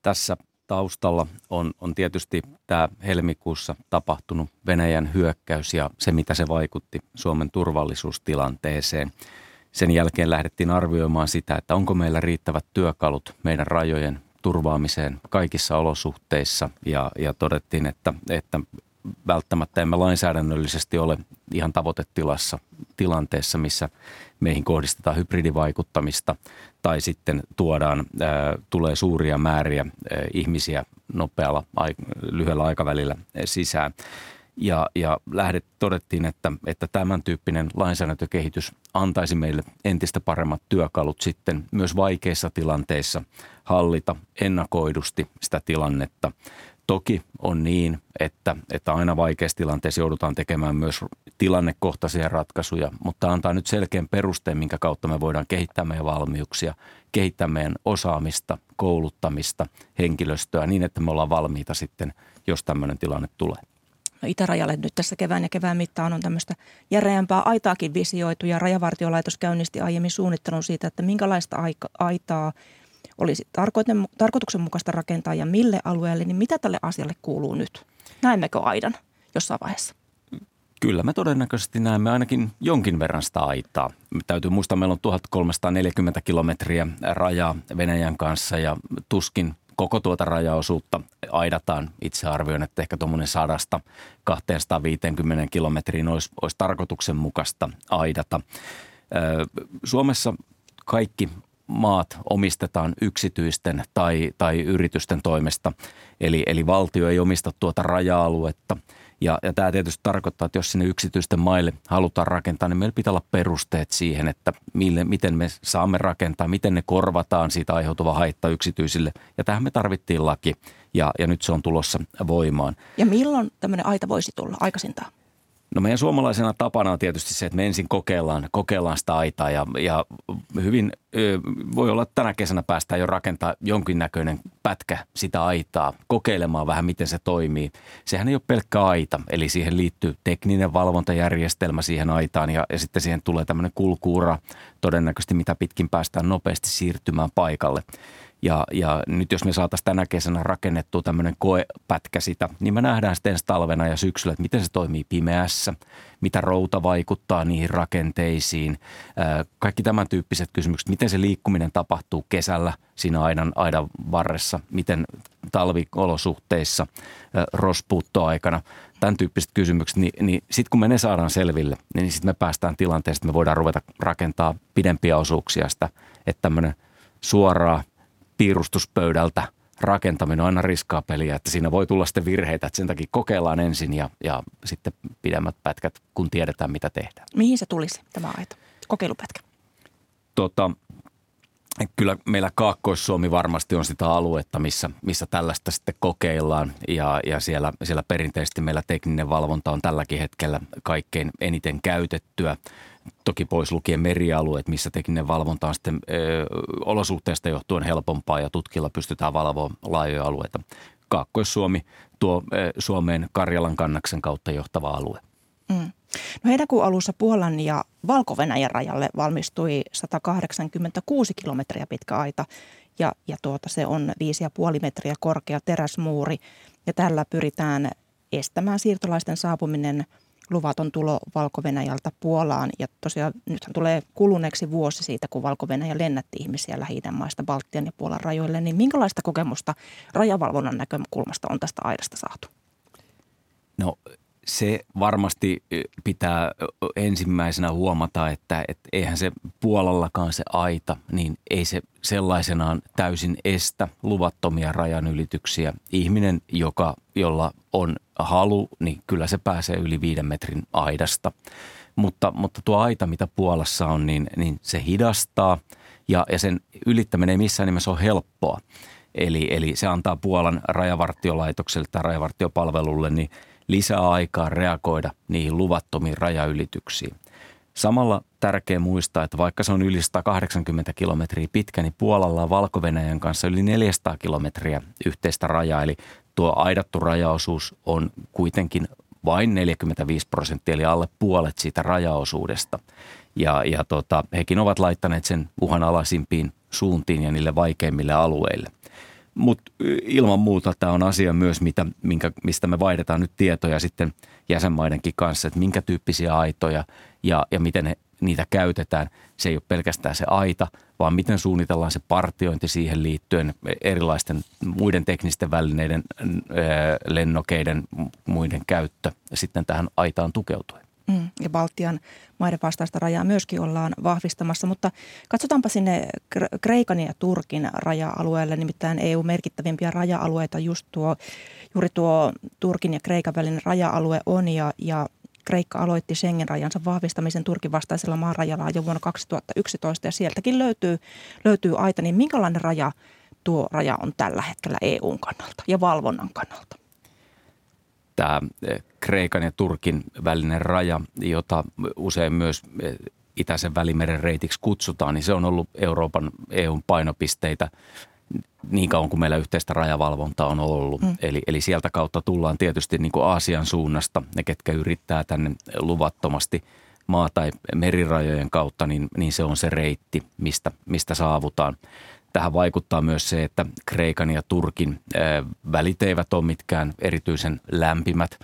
Tässä taustalla on, on tietysti tämä helmikuussa tapahtunut Venäjän hyökkäys ja se, mitä se vaikutti Suomen turvallisuustilanteeseen. Sen jälkeen lähdettiin arvioimaan sitä, että onko meillä riittävät työkalut meidän rajojen turvaamiseen kaikissa olosuhteissa ja, ja todettiin, että, että välttämättä emme lainsäädännöllisesti ole ihan tavoitetilassa tilanteessa, missä meihin kohdistetaan hybridivaikuttamista tai sitten tuodaan, ää, tulee suuria määriä ää, ihmisiä nopealla, lyhyellä aikavälillä sisään. Ja, ja lähdet, todettiin, että, että tämän tyyppinen lainsäädäntökehitys antaisi meille entistä paremmat työkalut sitten myös vaikeissa tilanteissa hallita ennakoidusti sitä tilannetta. Toki on niin, että, että aina vaikeissa tilanteissa joudutaan tekemään myös tilannekohtaisia ratkaisuja, mutta antaa nyt selkeän perusteen, minkä kautta me voidaan kehittää meidän valmiuksia, kehittää meidän osaamista, kouluttamista, henkilöstöä niin, että me ollaan valmiita sitten, jos tämmöinen tilanne tulee. No itärajalle nyt tässä kevään ja kevään mittaan on tämmöistä järeämpää aitaakin visioitu ja Rajavartiolaitos käynnisti aiemmin suunnittelun siitä, että minkälaista aitaa olisi tarkoituksenmukaista rakentaa ja mille alueelle, niin mitä tälle asialle kuuluu nyt? Näemmekö aidan jossain vaiheessa? Kyllä me todennäköisesti näemme ainakin jonkin verran sitä aitaa. Täytyy muistaa, meillä on 1340 kilometriä rajaa Venäjän kanssa ja tuskin koko tuota rajaosuutta aidataan. Itse arvioin, että ehkä tuommoinen sadasta 250 kilometriin olisi, olisi tarkoituksenmukaista aidata. Suomessa kaikki maat omistetaan yksityisten tai, tai yritysten toimesta, eli, eli valtio ei omista tuota raja-aluetta. Ja, ja tämä tietysti tarkoittaa, että jos sinne yksityisten maille halutaan rakentaa, niin meillä pitää olla perusteet siihen, että mille, miten me saamme rakentaa, miten ne korvataan siitä aiheutuva haitta yksityisille. Ja tähän me tarvittiin laki ja, ja nyt se on tulossa voimaan. Ja milloin tämmöinen aita voisi tulla aikaisintaan? No meidän suomalaisena tapana on tietysti se, että me ensin kokeillaan, kokeillaan sitä aitaa ja, ja hyvin voi olla, että tänä kesänä päästään jo rakentaa jonkinnäköinen pätkä sitä aitaa, kokeilemaan vähän miten se toimii. Sehän ei ole pelkkä aita, eli siihen liittyy tekninen valvontajärjestelmä siihen aitaan ja, ja sitten siihen tulee tämmöinen kulkuura todennäköisesti, mitä pitkin päästään nopeasti siirtymään paikalle. Ja, ja nyt jos me saataisiin tänä kesänä rakennettua tämmöinen koepätkä sitä, niin me nähdään sitten ensi talvena ja syksyllä, että miten se toimii pimeässä, mitä routa vaikuttaa niihin rakenteisiin, kaikki tämän tyyppiset kysymykset, miten se liikkuminen tapahtuu kesällä siinä aidan, aidan varressa, miten talviolosuhteissa, rospuuttoaikana, tämän tyyppiset kysymykset, niin, niin sitten kun me ne saadaan selville, niin sitten me päästään tilanteesta, että me voidaan ruveta rakentaa pidempiä osuuksia sitä, että tämmöinen suoraa piirustuspöydältä rakentaminen on aina riskaa peliä, että siinä voi tulla sitten virheitä, että sen takia kokeillaan ensin ja, ja sitten pidemmät pätkät, kun tiedetään mitä tehdään. Mihin se tulisi tämä aito, kokeilupätkä? Tota, kyllä meillä Kaakkois-Suomi varmasti on sitä aluetta, missä, missä tällaista sitten kokeillaan ja, ja siellä, siellä perinteisesti meillä tekninen valvonta on tälläkin hetkellä kaikkein eniten käytettyä toki pois lukien merialueet, missä tekninen valvonta on sitten ö, olosuhteista johtuen helpompaa ja tutkilla pystytään valvomaan laajoja alueita. Kaakkois-Suomi tuo ö, Suomeen Karjalan kannaksen kautta johtava alue. Mm. No heinäkuun alussa Puolan ja valko rajalle valmistui 186 kilometriä pitkä aita ja, ja tuota, se on 5,5 metriä korkea teräsmuuri ja tällä pyritään estämään siirtolaisten saapuminen – luvaton tulo valko Puolaan. Ja tosiaan nythän tulee kuluneeksi vuosi siitä, kun valko lennätti ihmisiä lähi maista Baltian ja Puolan rajoille. Niin minkälaista kokemusta rajavalvonnan näkökulmasta on tästä aidasta saatu? No se varmasti pitää ensimmäisenä huomata, että, että eihän se Puolallakaan se aita, niin ei se sellaisenaan täysin estä luvattomia rajanylityksiä. Ihminen, joka, jolla on halu, niin kyllä se pääsee yli viiden metrin aidasta. Mutta, mutta tuo aita, mitä Puolassa on, niin, niin se hidastaa ja, ja sen ylittäminen ei missään nimessä ole helppoa. Eli, eli se antaa Puolan rajavartiolaitokselle tai rajavartiopalvelulle niin lisää aikaa reagoida niihin luvattomiin rajaylityksiin. Samalla tärkeä muistaa, että vaikka se on yli 180 kilometriä pitkä, niin Puolalla on valko kanssa yli 400 kilometriä yhteistä rajaa. Eli tuo aidattu rajaosuus on kuitenkin vain 45 prosenttia, eli alle puolet siitä rajaosuudesta. Ja, ja tota, hekin ovat laittaneet sen uhanalaisimpiin suuntiin ja niille vaikeimmille alueille. Mutta ilman muuta tämä on asia myös, mitä, minkä, mistä me vaihdetaan nyt tietoja sitten jäsenmaidenkin kanssa, että minkä tyyppisiä aitoja ja, ja miten he, niitä käytetään. Se ei ole pelkästään se aita, vaan miten suunnitellaan se partiointi siihen liittyen erilaisten muiden teknisten välineiden, lennokeiden, muiden käyttö sitten tähän aitaan tukeutuen. Mm, ja Baltian maiden vastaista rajaa myöskin ollaan vahvistamassa, mutta katsotaanpa sinne Kreikan ja Turkin raja-alueelle, nimittäin EU-merkittävimpiä raja-alueita just tuo, juuri tuo Turkin ja Kreikan välinen raja-alue on ja, ja Kreikka aloitti Schengen-rajansa vahvistamisen Turkin vastaisella maarajalla jo vuonna 2011 ja sieltäkin löytyy, löytyy aita, niin minkälainen raja tuo raja on tällä hetkellä EUn kannalta ja valvonnan kannalta? Tämä eh, Kreikan ja Turkin välinen raja, jota usein myös eh, itäisen välimeren reitiksi kutsutaan, niin se on ollut Euroopan EUn painopisteitä niin kauan kuin meillä yhteistä rajavalvontaa on ollut. Mm. Eli, eli sieltä kautta tullaan tietysti niin kuin Aasian suunnasta, ne ketkä yrittää tänne luvattomasti maa- tai merirajojen kautta, niin, niin se on se reitti, mistä, mistä saavutaan. Tähän vaikuttaa myös se, että Kreikan ja Turkin välit eivät ole mitkään erityisen lämpimät.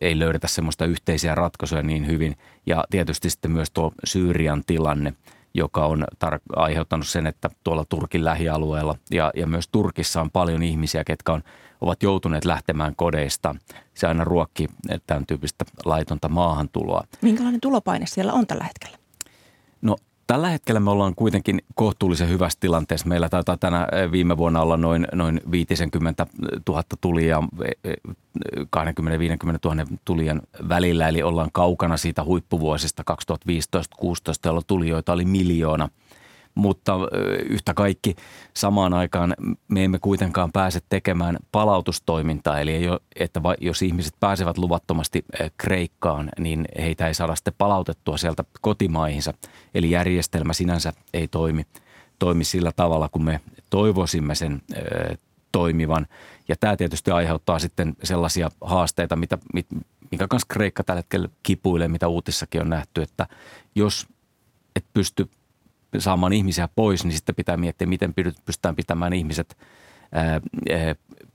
Ei löydetä semmoista yhteisiä ratkaisuja niin hyvin. Ja tietysti sitten myös tuo Syyrian tilanne – joka on tar- aiheuttanut sen, että tuolla Turkin lähialueella ja, ja myös Turkissa on paljon ihmisiä, ketkä on, ovat joutuneet lähtemään kodeista. Se aina ruokki tämän tyyppistä laitonta maahantuloa. Minkälainen tulopaine siellä on tällä hetkellä? No Tällä hetkellä me ollaan kuitenkin kohtuullisen hyvässä tilanteessa. Meillä taitaa tänä eh, viime vuonna olla noin, noin 50 000 tulia 20-50 000 tulijan välillä, eli ollaan kaukana siitä huippuvuosista 2015-2016, jolloin tulijoita oli miljoona – mutta yhtä kaikki samaan aikaan me emme kuitenkaan pääse tekemään palautustoimintaa. Eli ei ole, että jos ihmiset pääsevät luvattomasti Kreikkaan, niin heitä ei saada sitten palautettua sieltä kotimaihinsa. Eli järjestelmä sinänsä ei toimi, toimi sillä tavalla, kun me toivoisimme sen toimivan. Ja tämä tietysti aiheuttaa sitten sellaisia haasteita, mitä, mikä kanssa Kreikka tällä hetkellä kipuilee, mitä uutissakin on nähty, että jos et pysty saamaan ihmisiä pois, niin sitten pitää miettiä, miten pystytään pitämään ihmiset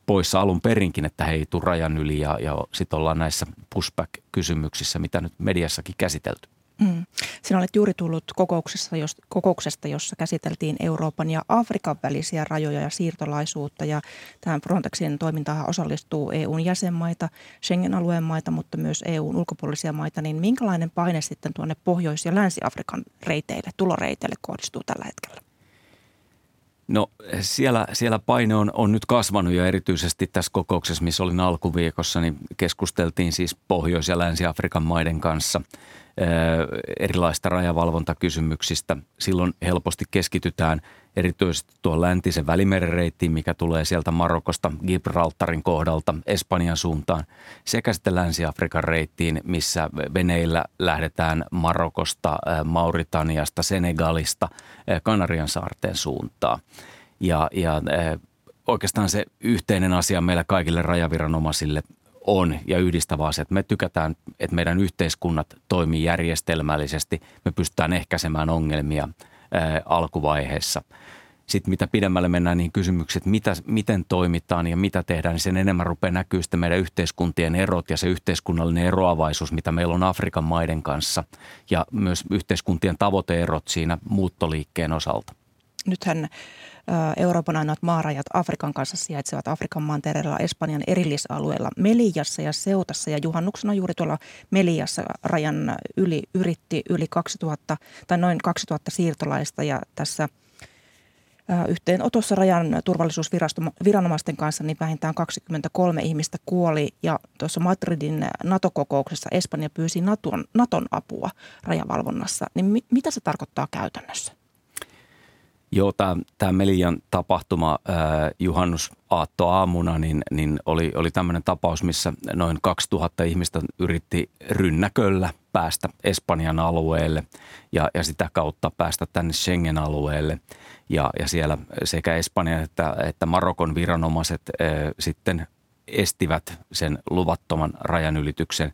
poissa alun perinkin, että he ei tule rajan yli ja, ja sitten ollaan näissä pushback-kysymyksissä, mitä nyt mediassakin käsitelty. Mm. Sinä olet juuri tullut kokouksesta, jos, kokouksesta, jossa käsiteltiin Euroopan ja Afrikan välisiä rajoja ja siirtolaisuutta. Ja tähän Frontexin toimintaan osallistuu EUn jäsenmaita, Schengen-alueen maita, mutta myös EUn ulkopuolisia maita. Niin minkälainen paine sitten tuonne Pohjois- ja Länsi-Afrikan reiteille, tuloreiteille kohdistuu tällä hetkellä? No siellä, siellä paine on, on nyt kasvanut ja erityisesti tässä kokouksessa, missä olin alkuviikossa, niin keskusteltiin siis Pohjois- ja Länsi-Afrikan maiden kanssa – erilaista rajavalvontakysymyksistä. Silloin helposti keskitytään erityisesti tuon läntisen välimeren reittiin, mikä tulee sieltä Marokosta Gibraltarin kohdalta Espanjan suuntaan, sekä sitten Länsi-Afrikan reittiin, missä veneillä lähdetään Marokosta, Mauritaniasta, Senegalista, Kanarian saarten suuntaan. Ja, ja oikeastaan se yhteinen asia meillä kaikille rajaviranomaisille on ja yhdistävä asia, että me tykätään, että meidän yhteiskunnat toimii järjestelmällisesti, me pystytään ehkäisemään ongelmia ää, alkuvaiheessa. Sitten mitä pidemmälle mennään niin kysymykset, mitä, miten toimitaan ja mitä tehdään, niin sen enemmän rupeaa näkyy sitten meidän yhteiskuntien erot ja se yhteiskunnallinen eroavaisuus, mitä meillä on Afrikan maiden kanssa ja myös yhteiskuntien tavoiteerot siinä muuttoliikkeen osalta. Nythän Euroopan ainoat maarajat Afrikan kanssa sijaitsevat Afrikan maantereella Espanjan erillisalueella Meliassa ja Seutassa. Ja juhannuksena juuri tuolla Meliassa rajan yli yritti yli 2000 tai noin 2000 siirtolaista ja tässä yhteenotossa rajan turvallisuusviranomaisten kanssa niin vähintään 23 ihmistä kuoli ja tuossa Madridin NATO-kokouksessa Espanja pyysi Naton, Naton apua rajavalvonnassa. Niin mi, mitä se tarkoittaa käytännössä? Joo, tämä Melian tapahtuma äh, juhannusaatto aamuna, niin, niin oli, oli tämmöinen tapaus, missä noin 2000 ihmistä yritti rynnäköllä päästä Espanjan alueelle ja, ja sitä kautta päästä tänne Schengen-alueelle. Ja, ja siellä sekä Espanjan että, että Marokon viranomaiset äh, sitten estivät sen luvattoman rajanylityksen.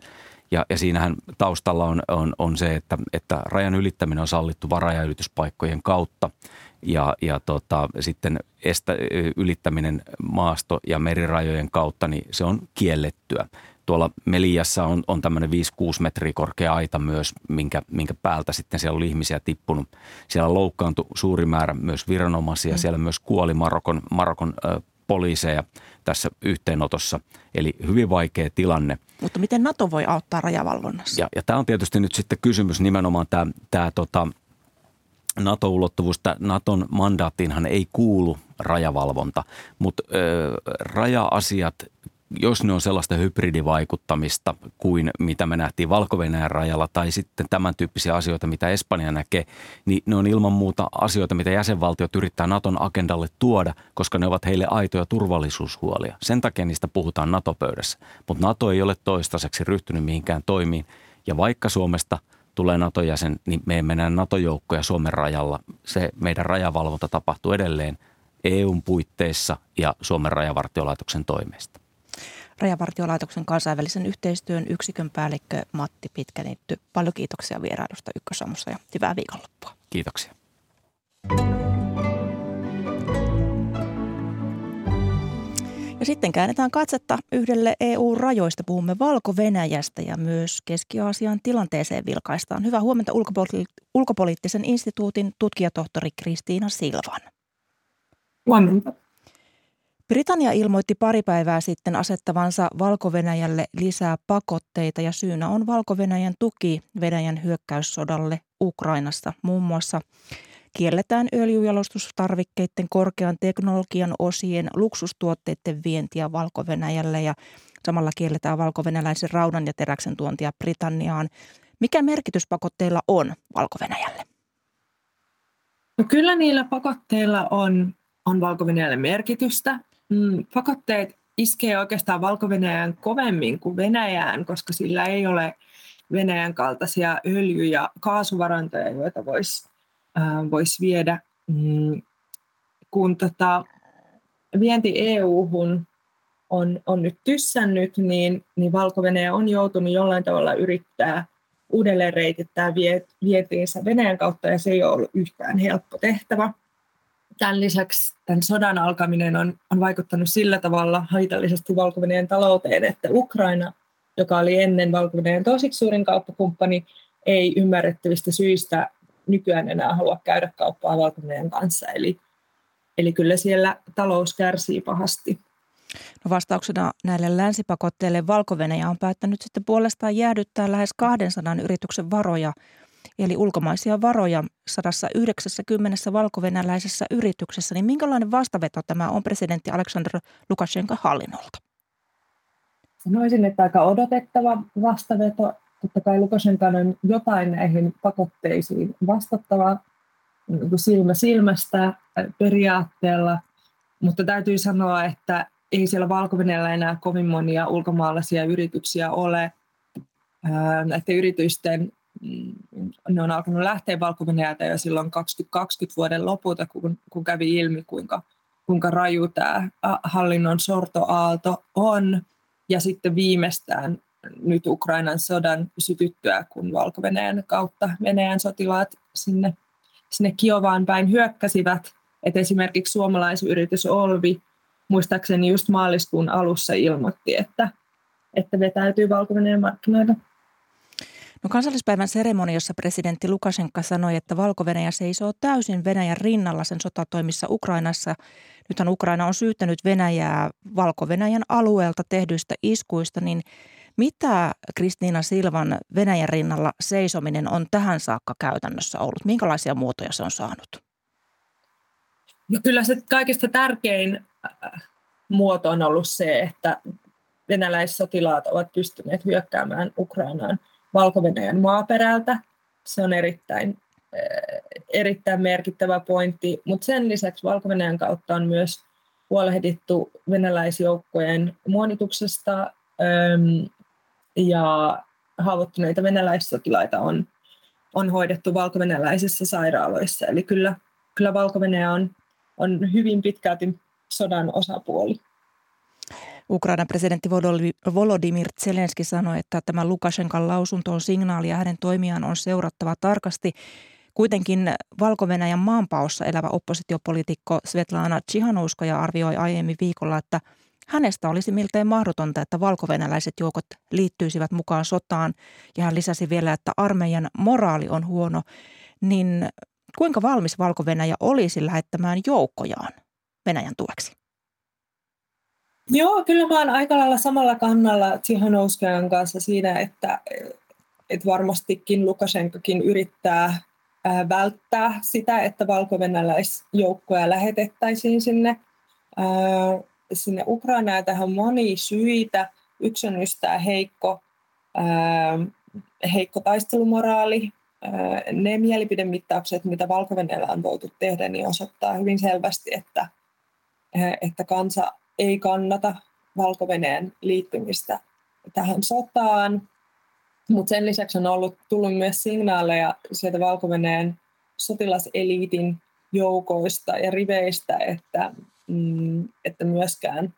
Ja, ja siinähän taustalla on, on, on se, että, että rajan ylittäminen on sallittu varajaylityspaikkojen kautta – ja, ja tota, sitten estä, ylittäminen maasto- ja merirajojen kautta, niin se on kiellettyä. Tuolla Meliassa on, on tämmöinen 5-6 metriä korkea aita myös, minkä, minkä päältä sitten siellä oli ihmisiä tippunut. Siellä loukkaantui suuri määrä myös viranomaisia, mm. siellä myös kuoli Marokon, Marokon ö, poliiseja tässä yhteenotossa. Eli hyvin vaikea tilanne. Mutta miten NATO voi auttaa rajavalvonnassa? Ja, ja tämä on tietysti nyt sitten kysymys nimenomaan tämä, tämä tota, NATO-ulottuvuus, Naton mandaattiinhan ei kuulu rajavalvonta, mutta ö, raja-asiat, jos ne on sellaista hybridivaikuttamista kuin mitä me nähtiin valko rajalla tai sitten tämän tyyppisiä asioita, mitä Espanja näkee, niin ne on ilman muuta asioita, mitä jäsenvaltiot yrittää Naton agendalle tuoda, koska ne ovat heille aitoja turvallisuushuolia. Sen takia niistä puhutaan NATO-pöydässä, mutta NATO ei ole toistaiseksi ryhtynyt mihinkään toimiin. Ja vaikka Suomesta – tulee NATO-jäsen, niin me emme näe NATO-joukkoja Suomen rajalla. Se meidän rajavalvonta tapahtuu edelleen EUn puitteissa ja Suomen rajavartiolaitoksen toimesta. Rajavartiolaitoksen kansainvälisen yhteistyön yksikön päällikkö Matti Pitkänitty. Paljon kiitoksia vierailusta Ykkösaamussa ja hyvää viikonloppua. Kiitoksia. Ja sitten käännetään katsetta yhdelle EU-rajoista. Puhumme Valko-Venäjästä ja myös Keski-Aasian tilanteeseen vilkaistaan. Hyvää huomenta ulkopoli- ulkopoliittisen instituutin tutkijatohtori Kristiina Silvan. Huomenta. Britannia ilmoitti pari päivää sitten asettavansa valko lisää pakotteita ja syynä on valko tuki Venäjän hyökkäyssodalle Ukrainassa. Muun muassa Kielletään öljyjalostustarvikkeiden korkean teknologian osien luksustuotteiden vientiä valko ja samalla kielletään valko raudan ja teräksen tuontia Britanniaan. Mikä merkitys pakotteilla on valko No kyllä niillä pakotteilla on, on valko merkitystä. Mm, pakotteet iskee oikeastaan valko kovemmin kuin Venäjään, koska sillä ei ole Venäjän kaltaisia öljy- ja kaasuvarantoja, joita voisi voisi viedä, mm, kun tota, vienti EU-hun on, on nyt tyssännyt, niin, niin valko on joutunut jollain tavalla yrittää uudelleen reitittää vietiinsä Venäjän kautta, ja se ei ole ollut yhtään helppo tehtävä. Tämän lisäksi tämän sodan alkaminen on, on vaikuttanut sillä tavalla haitallisesti valko talouteen, että Ukraina, joka oli ennen valko toiseksi suurin kauppakumppani, ei ymmärrettävistä syistä nykyään enää halua käydä kauppaa valko kanssa. Eli, eli kyllä siellä talous kärsii pahasti. No vastauksena näille länsipakotteille valko on päättänyt sitten puolestaan jäädyttää lähes 200 yrityksen varoja, eli ulkomaisia varoja 190 valkovenäläisessä yrityksessä. Niin minkälainen vastaveto tämä on presidentti Aleksandr Lukashenka hallinnolta? Sanoisin, että aika odotettava vastaveto totta kai Lukashenkan on jotain näihin pakotteisiin vastattava niin silmä silmästä periaatteella, mutta täytyy sanoa, että ei siellä valko enää kovin monia ulkomaalaisia yrityksiä ole. Näiden yritysten mm, ne on alkanut lähteä valko jo silloin 2020 vuoden lopulta, kun, kun kävi ilmi, kuinka, kuinka raju tämä hallinnon sortoaalto on. Ja sitten viimeistään nyt Ukrainan sodan sytyttyä, kun valko kautta Venäjän sotilaat sinne, sinne Kiovaan päin hyökkäsivät. Et esimerkiksi suomalaisyritys Olvi muistaakseni just maaliskuun alussa ilmoitti, että, että vetäytyy valko markkinoille. No kansallispäivän seremoniossa presidentti Lukashenka sanoi, että valko seisoo täysin Venäjän rinnalla sen sotatoimissa Ukrainassa. Nythän Ukraina on syyttänyt Venäjää valko alueelta tehdyistä iskuista, niin mitä Kristiina Silvan Venäjän rinnalla seisominen on tähän saakka käytännössä ollut? Minkälaisia muotoja se on saanut? No kyllä se kaikista tärkein äh, muoto on ollut se, että venäläissotilaat ovat pystyneet hyökkäämään Ukrainaan valko maaperältä. Se on erittäin, äh, erittäin merkittävä pointti, mutta sen lisäksi valko kautta on myös huolehdittu venäläisjoukkojen muonituksesta ja haavoittuneita venäläissotilaita on, on hoidettu valko-venäläisissä sairaaloissa. Eli kyllä, kyllä valko on, on hyvin pitkälti sodan osapuoli. Ukrainan presidentti Volodymyr Zelenski sanoi, että tämä Lukashenkan lausunto on signaali ja hänen toimiaan on seurattava tarkasti. Kuitenkin valko maanpaossa elävä oppositiopoliitikko Svetlana Tsihanouskoja arvioi aiemmin viikolla, että hänestä olisi miltei mahdotonta, että valkovenäläiset joukot liittyisivät mukaan sotaan. Ja hän lisäsi vielä, että armeijan moraali on huono. Niin kuinka valmis valko olisi lähettämään joukkojaan Venäjän tueksi? Joo, kyllä mä oon aika lailla samalla kannalla Tsihanouskajan kanssa siinä, että, että varmastikin Lukashenkokin yrittää välttää sitä, että valko-venäläisjoukkoja lähetettäisiin sinne, sinne Ukrainaan. Tähän on moni syitä. Yksi on just tämä heikko, heikko taistelumoraali. Ne mielipidemittaukset, mitä valko on voitu tehdä, niin osoittaa hyvin selvästi, että, että kansa ei kannata valko liittymistä tähän sotaan. Mutta sen lisäksi on ollut tullut myös signaaleja sieltä valko sotilaseliitin joukoista ja riveistä, että, mm, että myöskään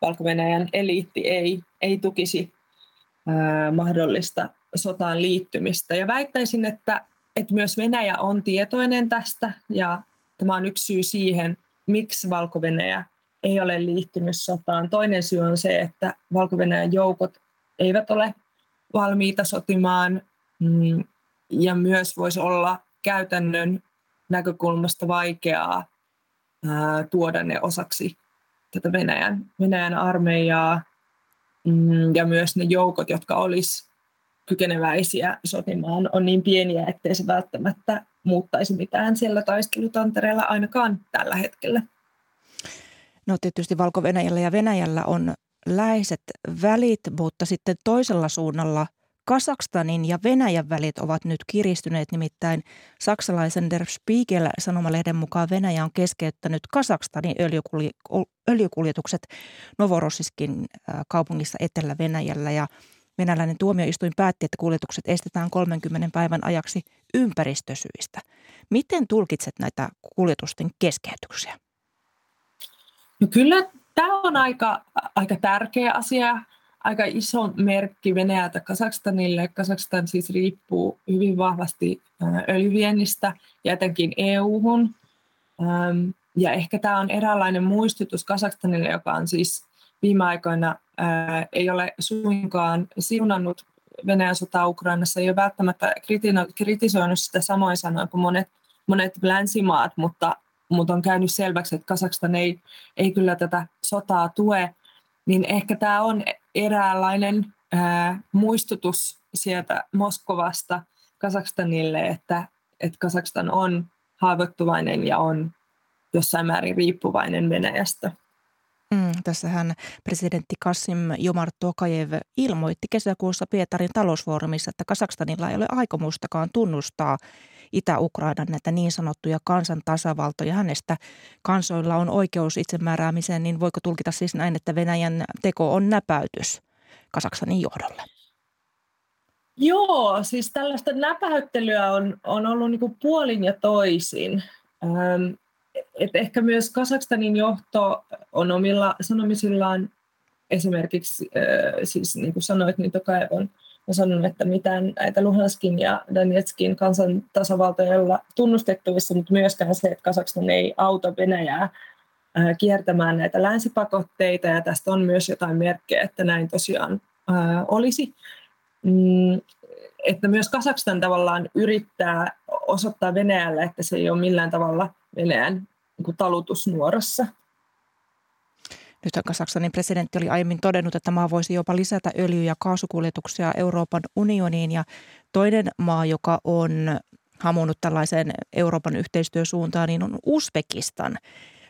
valko eliitti ei, ei tukisi ää, mahdollista sotaan liittymistä. Ja väittäisin, että, että myös Venäjä on tietoinen tästä ja tämä on yksi syy siihen, miksi valko ei ole liittynyt sotaan. Toinen syy on se, että valko joukot eivät ole valmiita sotimaan mm, ja myös voisi olla käytännön näkökulmasta vaikeaa tuoda ne osaksi tätä Venäjän, Venäjän armeijaa mm, ja myös ne joukot, jotka olisi kykeneväisiä sotimaan, on niin pieniä, ettei se välttämättä muuttaisi mitään siellä taistelutantereella ainakaan tällä hetkellä. No tietysti valko ja Venäjällä on läheiset välit, mutta sitten toisella suunnalla Kasakstanin ja Venäjän välit ovat nyt kiristyneet, nimittäin saksalaisen Der Spiegel sanomalehden mukaan Venäjä on keskeyttänyt Kasakstanin öljykuljetukset Novorossiskin kaupungissa Etelä-Venäjällä ja venäläinen tuomioistuin päätti, että kuljetukset estetään 30 päivän ajaksi ympäristösyistä. Miten tulkitset näitä kuljetusten keskeytyksiä? No kyllä tämä on aika, aika tärkeä asia, aika iso merkki Venäjältä Kasakstanille. Kasakstan siis riippuu hyvin vahvasti öljyviennistä ja etenkin EU-hun. Ja ehkä tämä on eräänlainen muistutus Kasakstanille, joka on siis viime aikoina ei ole suinkaan siunannut Venäjän sota Ukrainassa, ei ole välttämättä kritisoinut sitä samoin sanoin kuin monet, monet länsimaat, mutta mutta on käynyt selväksi, että Kasakstan ei, ei kyllä tätä sotaa tue, niin ehkä tämä on eräänlainen ää, muistutus sieltä Moskovasta Kasakstanille, että, että Kasakstan on haavoittuvainen ja on jossain määrin riippuvainen Venäjästä. Mm, tässähän presidentti Kassim Jomar Tokajev ilmoitti kesäkuussa Pietarin talousfoorumissa, että Kasakstanilla ei ole aikomustakaan tunnustaa Itä-Ukrainan näitä niin sanottuja kansantasavaltoja. Hänestä kansoilla on oikeus itsemääräämiseen, niin voiko tulkita siis näin, että Venäjän teko on näpäytys Kasaksanin johdolle? Joo, siis tällaista näpäyttelyä on, on ollut niin puolin ja toisin. Et ehkä myös Kasakstanin johto on omilla sanomisillaan esimerkiksi, äh, siis niin kuin sanoit, niin Tokaev on on sanonut, että mitään näitä Luhanskin ja Donetskin kansan tasavaltoja ei olla mutta myöskään se, että Kasakstan ei auta Venäjää kiertämään näitä länsipakotteita, ja tästä on myös jotain merkkejä, että näin tosiaan olisi. Mm, että myös Kasakstan tavallaan yrittää osoittaa Venäjälle, että se ei ole millään tavalla Venäjän niin talutusnuorassa. Nyt Kasaksanin presidentti oli aiemmin todennut, että maa voisi jopa lisätä öljy- ja kaasukuljetuksia Euroopan unioniin. Ja toinen maa, joka on hamunut tällaiseen Euroopan yhteistyösuuntaan, niin on Uzbekistan.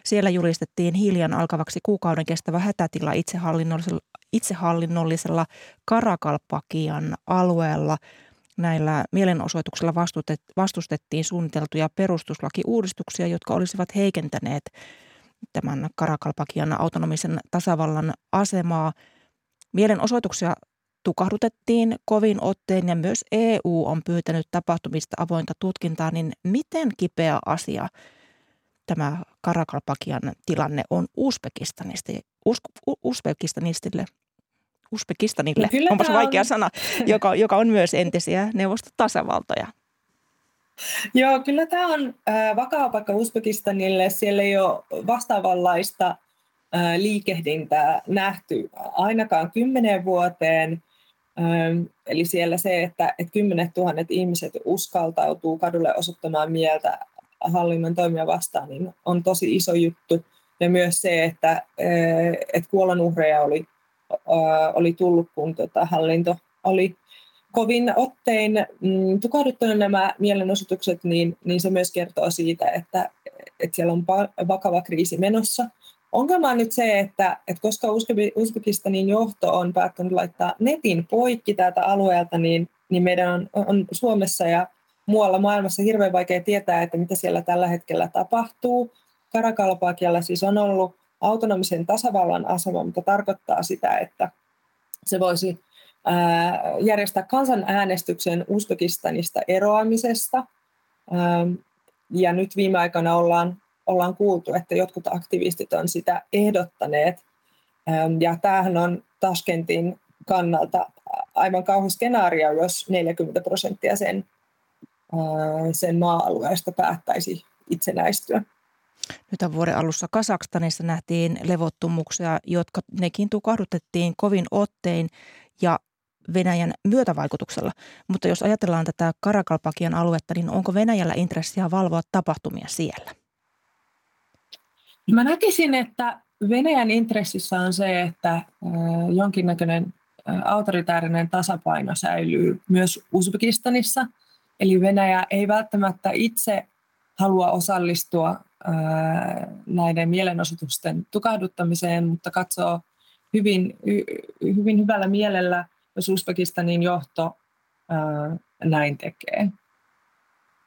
Siellä julistettiin hiljan alkavaksi kuukauden kestävä hätätila itsehallinnollisella, itsehallinnollisella Karakalpakian alueella. Näillä mielenosoituksilla vastustettiin suunniteltuja perustuslakiuudistuksia, jotka olisivat heikentäneet tämän Karakalpakian autonomisen tasavallan asemaa. Mielenosoituksia tukahdutettiin kovin otteen ja myös EU on pyytänyt tapahtumista avointa tutkintaa, niin miten kipeä asia tämä Karakalpakian tilanne on Uzbekistanista, Uzbekistanistille Uzbekistanille, no onpas on... vaikea sana, joka, joka on myös entisiä neuvostotasavaltoja. Joo, kyllä tämä on äh, vakava paikka Uzbekistanille. Siellä ei ole vastaavanlaista äh, liikehdintää nähty ainakaan kymmeneen vuoteen. Ähm, eli siellä se, että, että kymmenet tuhannet ihmiset uskaltautuu kadulle osoittamaan mieltä hallinnon toimia vastaan, niin on tosi iso juttu. Ja myös se, että, äh, että kuolonuhreja oli oli tullut, kun tota, hallinto oli kovin ottein mm, tukahduttanut nämä mielenosoitukset, niin, niin se myös kertoo siitä, että, että siellä on vakava kriisi menossa. Ongelma on nyt se, että, että koska Uzbekistanin johto on päättänyt laittaa netin poikki täältä alueelta, niin, niin meidän on, on Suomessa ja muualla maailmassa hirveän vaikea tietää, että mitä siellä tällä hetkellä tapahtuu. Karakalpaakialla siis on ollut autonomisen tasavallan asema, mutta tarkoittaa sitä, että se voisi järjestää kansanäänestyksen Uzbekistanista eroamisesta. Ja nyt viime aikoina ollaan, ollaan kuultu, että jotkut aktivistit on sitä ehdottaneet. Ja tämähän on Tashkentin kannalta aivan kauhean skenaario, jos 40 prosenttia sen, sen maa-alueesta päättäisi itsenäistyä. Nyt vuoden alussa Kasakstanissa nähtiin levottomuuksia, jotka nekin tukahdutettiin kovin ottein ja Venäjän myötävaikutuksella. Mutta jos ajatellaan tätä Karakalpakian aluetta, niin onko Venäjällä intressiä valvoa tapahtumia siellä? Mä näkisin, että Venäjän intressissä on se, että jonkinnäköinen autoritäärinen tasapaino säilyy myös Uzbekistanissa. Eli Venäjä ei välttämättä itse halua osallistua näiden mielenosoitusten tukahduttamiseen, mutta katsoo hyvin, hyvin hyvällä mielellä, jos Uzbekistanin johto näin tekee.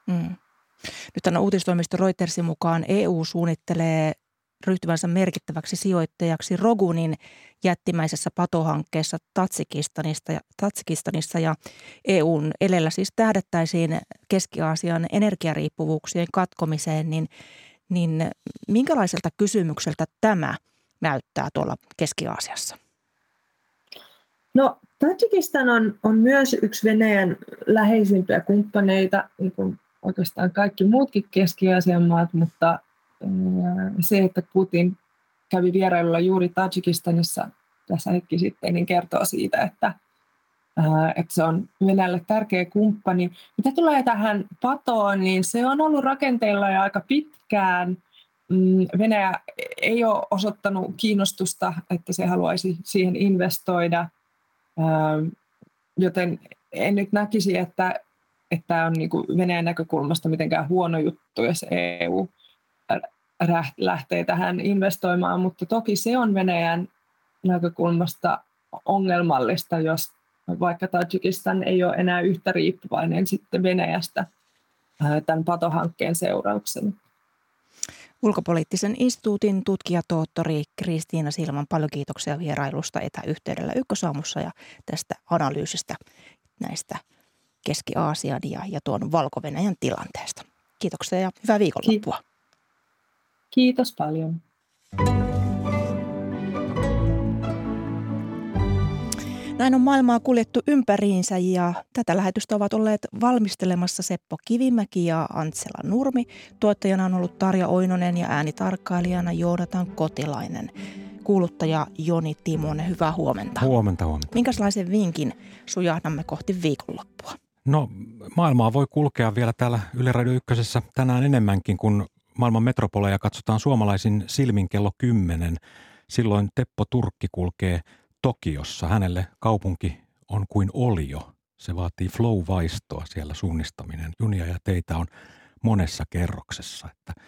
Mm. Nyt tänä uutistoimisto Reutersin mukaan EU suunnittelee ryhtyvänsä merkittäväksi sijoittajaksi Rogunin jättimäisessä patohankkeessa Tatsikistanista ja, Tatsikistanissa ja EUn elellä siis tähdettäisiin Keski-Aasian energiariippuvuuksien katkomiseen, niin niin minkälaiselta kysymykseltä tämä näyttää tuolla Keski-Aasiassa? No Tajikistan on, on myös yksi Venäjän läheisimpiä kumppaneita, niin kuin oikeastaan kaikki muutkin Keski-Aasian maat, mutta se, että Putin kävi vierailulla juuri Tajikistanissa tässä hetki sitten, niin kertoo siitä, että että se on Venäjälle tärkeä kumppani. Mitä tulee tähän patoon, niin se on ollut rakenteilla jo aika pitkään. Mm, Venäjä ei ole osoittanut kiinnostusta, että se haluaisi siihen investoida, joten en nyt näkisi, että, että on niin Venäjän näkökulmasta mitenkään huono juttu, jos EU lähtee tähän investoimaan, mutta toki se on Venäjän näkökulmasta ongelmallista, jos vaikka Tajikistan ei ole enää yhtä riippuvainen sitten Venäjästä tämän patohankkeen seurauksena. Ulkopoliittisen instituutin tutkijatohtori Kristiina Silman, paljon kiitoksia vierailusta etäyhteydellä Ykkösaamussa ja tästä analyysistä näistä Keski-Aasian ja, ja tuon valko tilanteesta. Kiitoksia ja hyvää viikonloppua. Kiitos paljon. Näin on maailmaa kuljettu ympäriinsä ja tätä lähetystä ovat olleet valmistelemassa Seppo Kivimäki ja Antsela Nurmi. Tuottajana on ollut Tarja Oinonen ja äänitarkkailijana Joonatan Kotilainen. Kuuluttaja Joni Timonen, hyvää huomenta. Huomenta, huomenta. Minkälaisen vinkin sujahdamme kohti viikonloppua? No maailmaa voi kulkea vielä täällä Yle Radio Ykkösessä tänään enemmänkin, kun maailman metropoleja katsotaan suomalaisin silmin kello 10. Silloin Teppo Turkki kulkee Tokiossa. Hänelle kaupunki on kuin olio. Se vaatii flow-vaistoa siellä suunnistaminen. Junia ja teitä on monessa kerroksessa. Että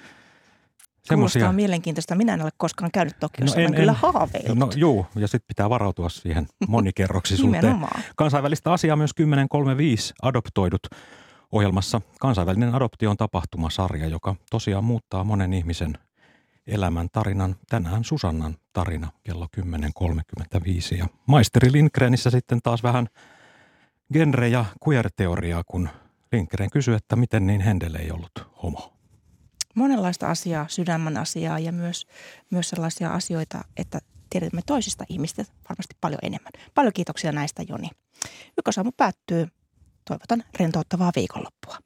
Semmosia... Kuulostaa mielenkiintoista. Minä en ole koskaan käynyt Tokiossa, no en, kyllä haaveillut. No juu, ja sitten pitää varautua siihen monikerroksisuuteen. Kansainvälistä asiaa myös 1035 adoptoidut ohjelmassa. Kansainvälinen adoptio on tapahtumasarja, joka tosiaan muuttaa monen ihmisen elämän tarinan. Tänään Susannan tarina kello 10.35. Ja maisteri Lindgrenissä sitten taas vähän genre- ja queer-teoriaa, kun Lindgren kysyi, että miten niin Hendel ei ollut homo. Monenlaista asiaa, sydämän asiaa ja myös, myös sellaisia asioita, että tiedämme toisista ihmistä varmasti paljon enemmän. Paljon kiitoksia näistä Joni. Ykkösaamu päättyy. Toivotan rentouttavaa viikonloppua.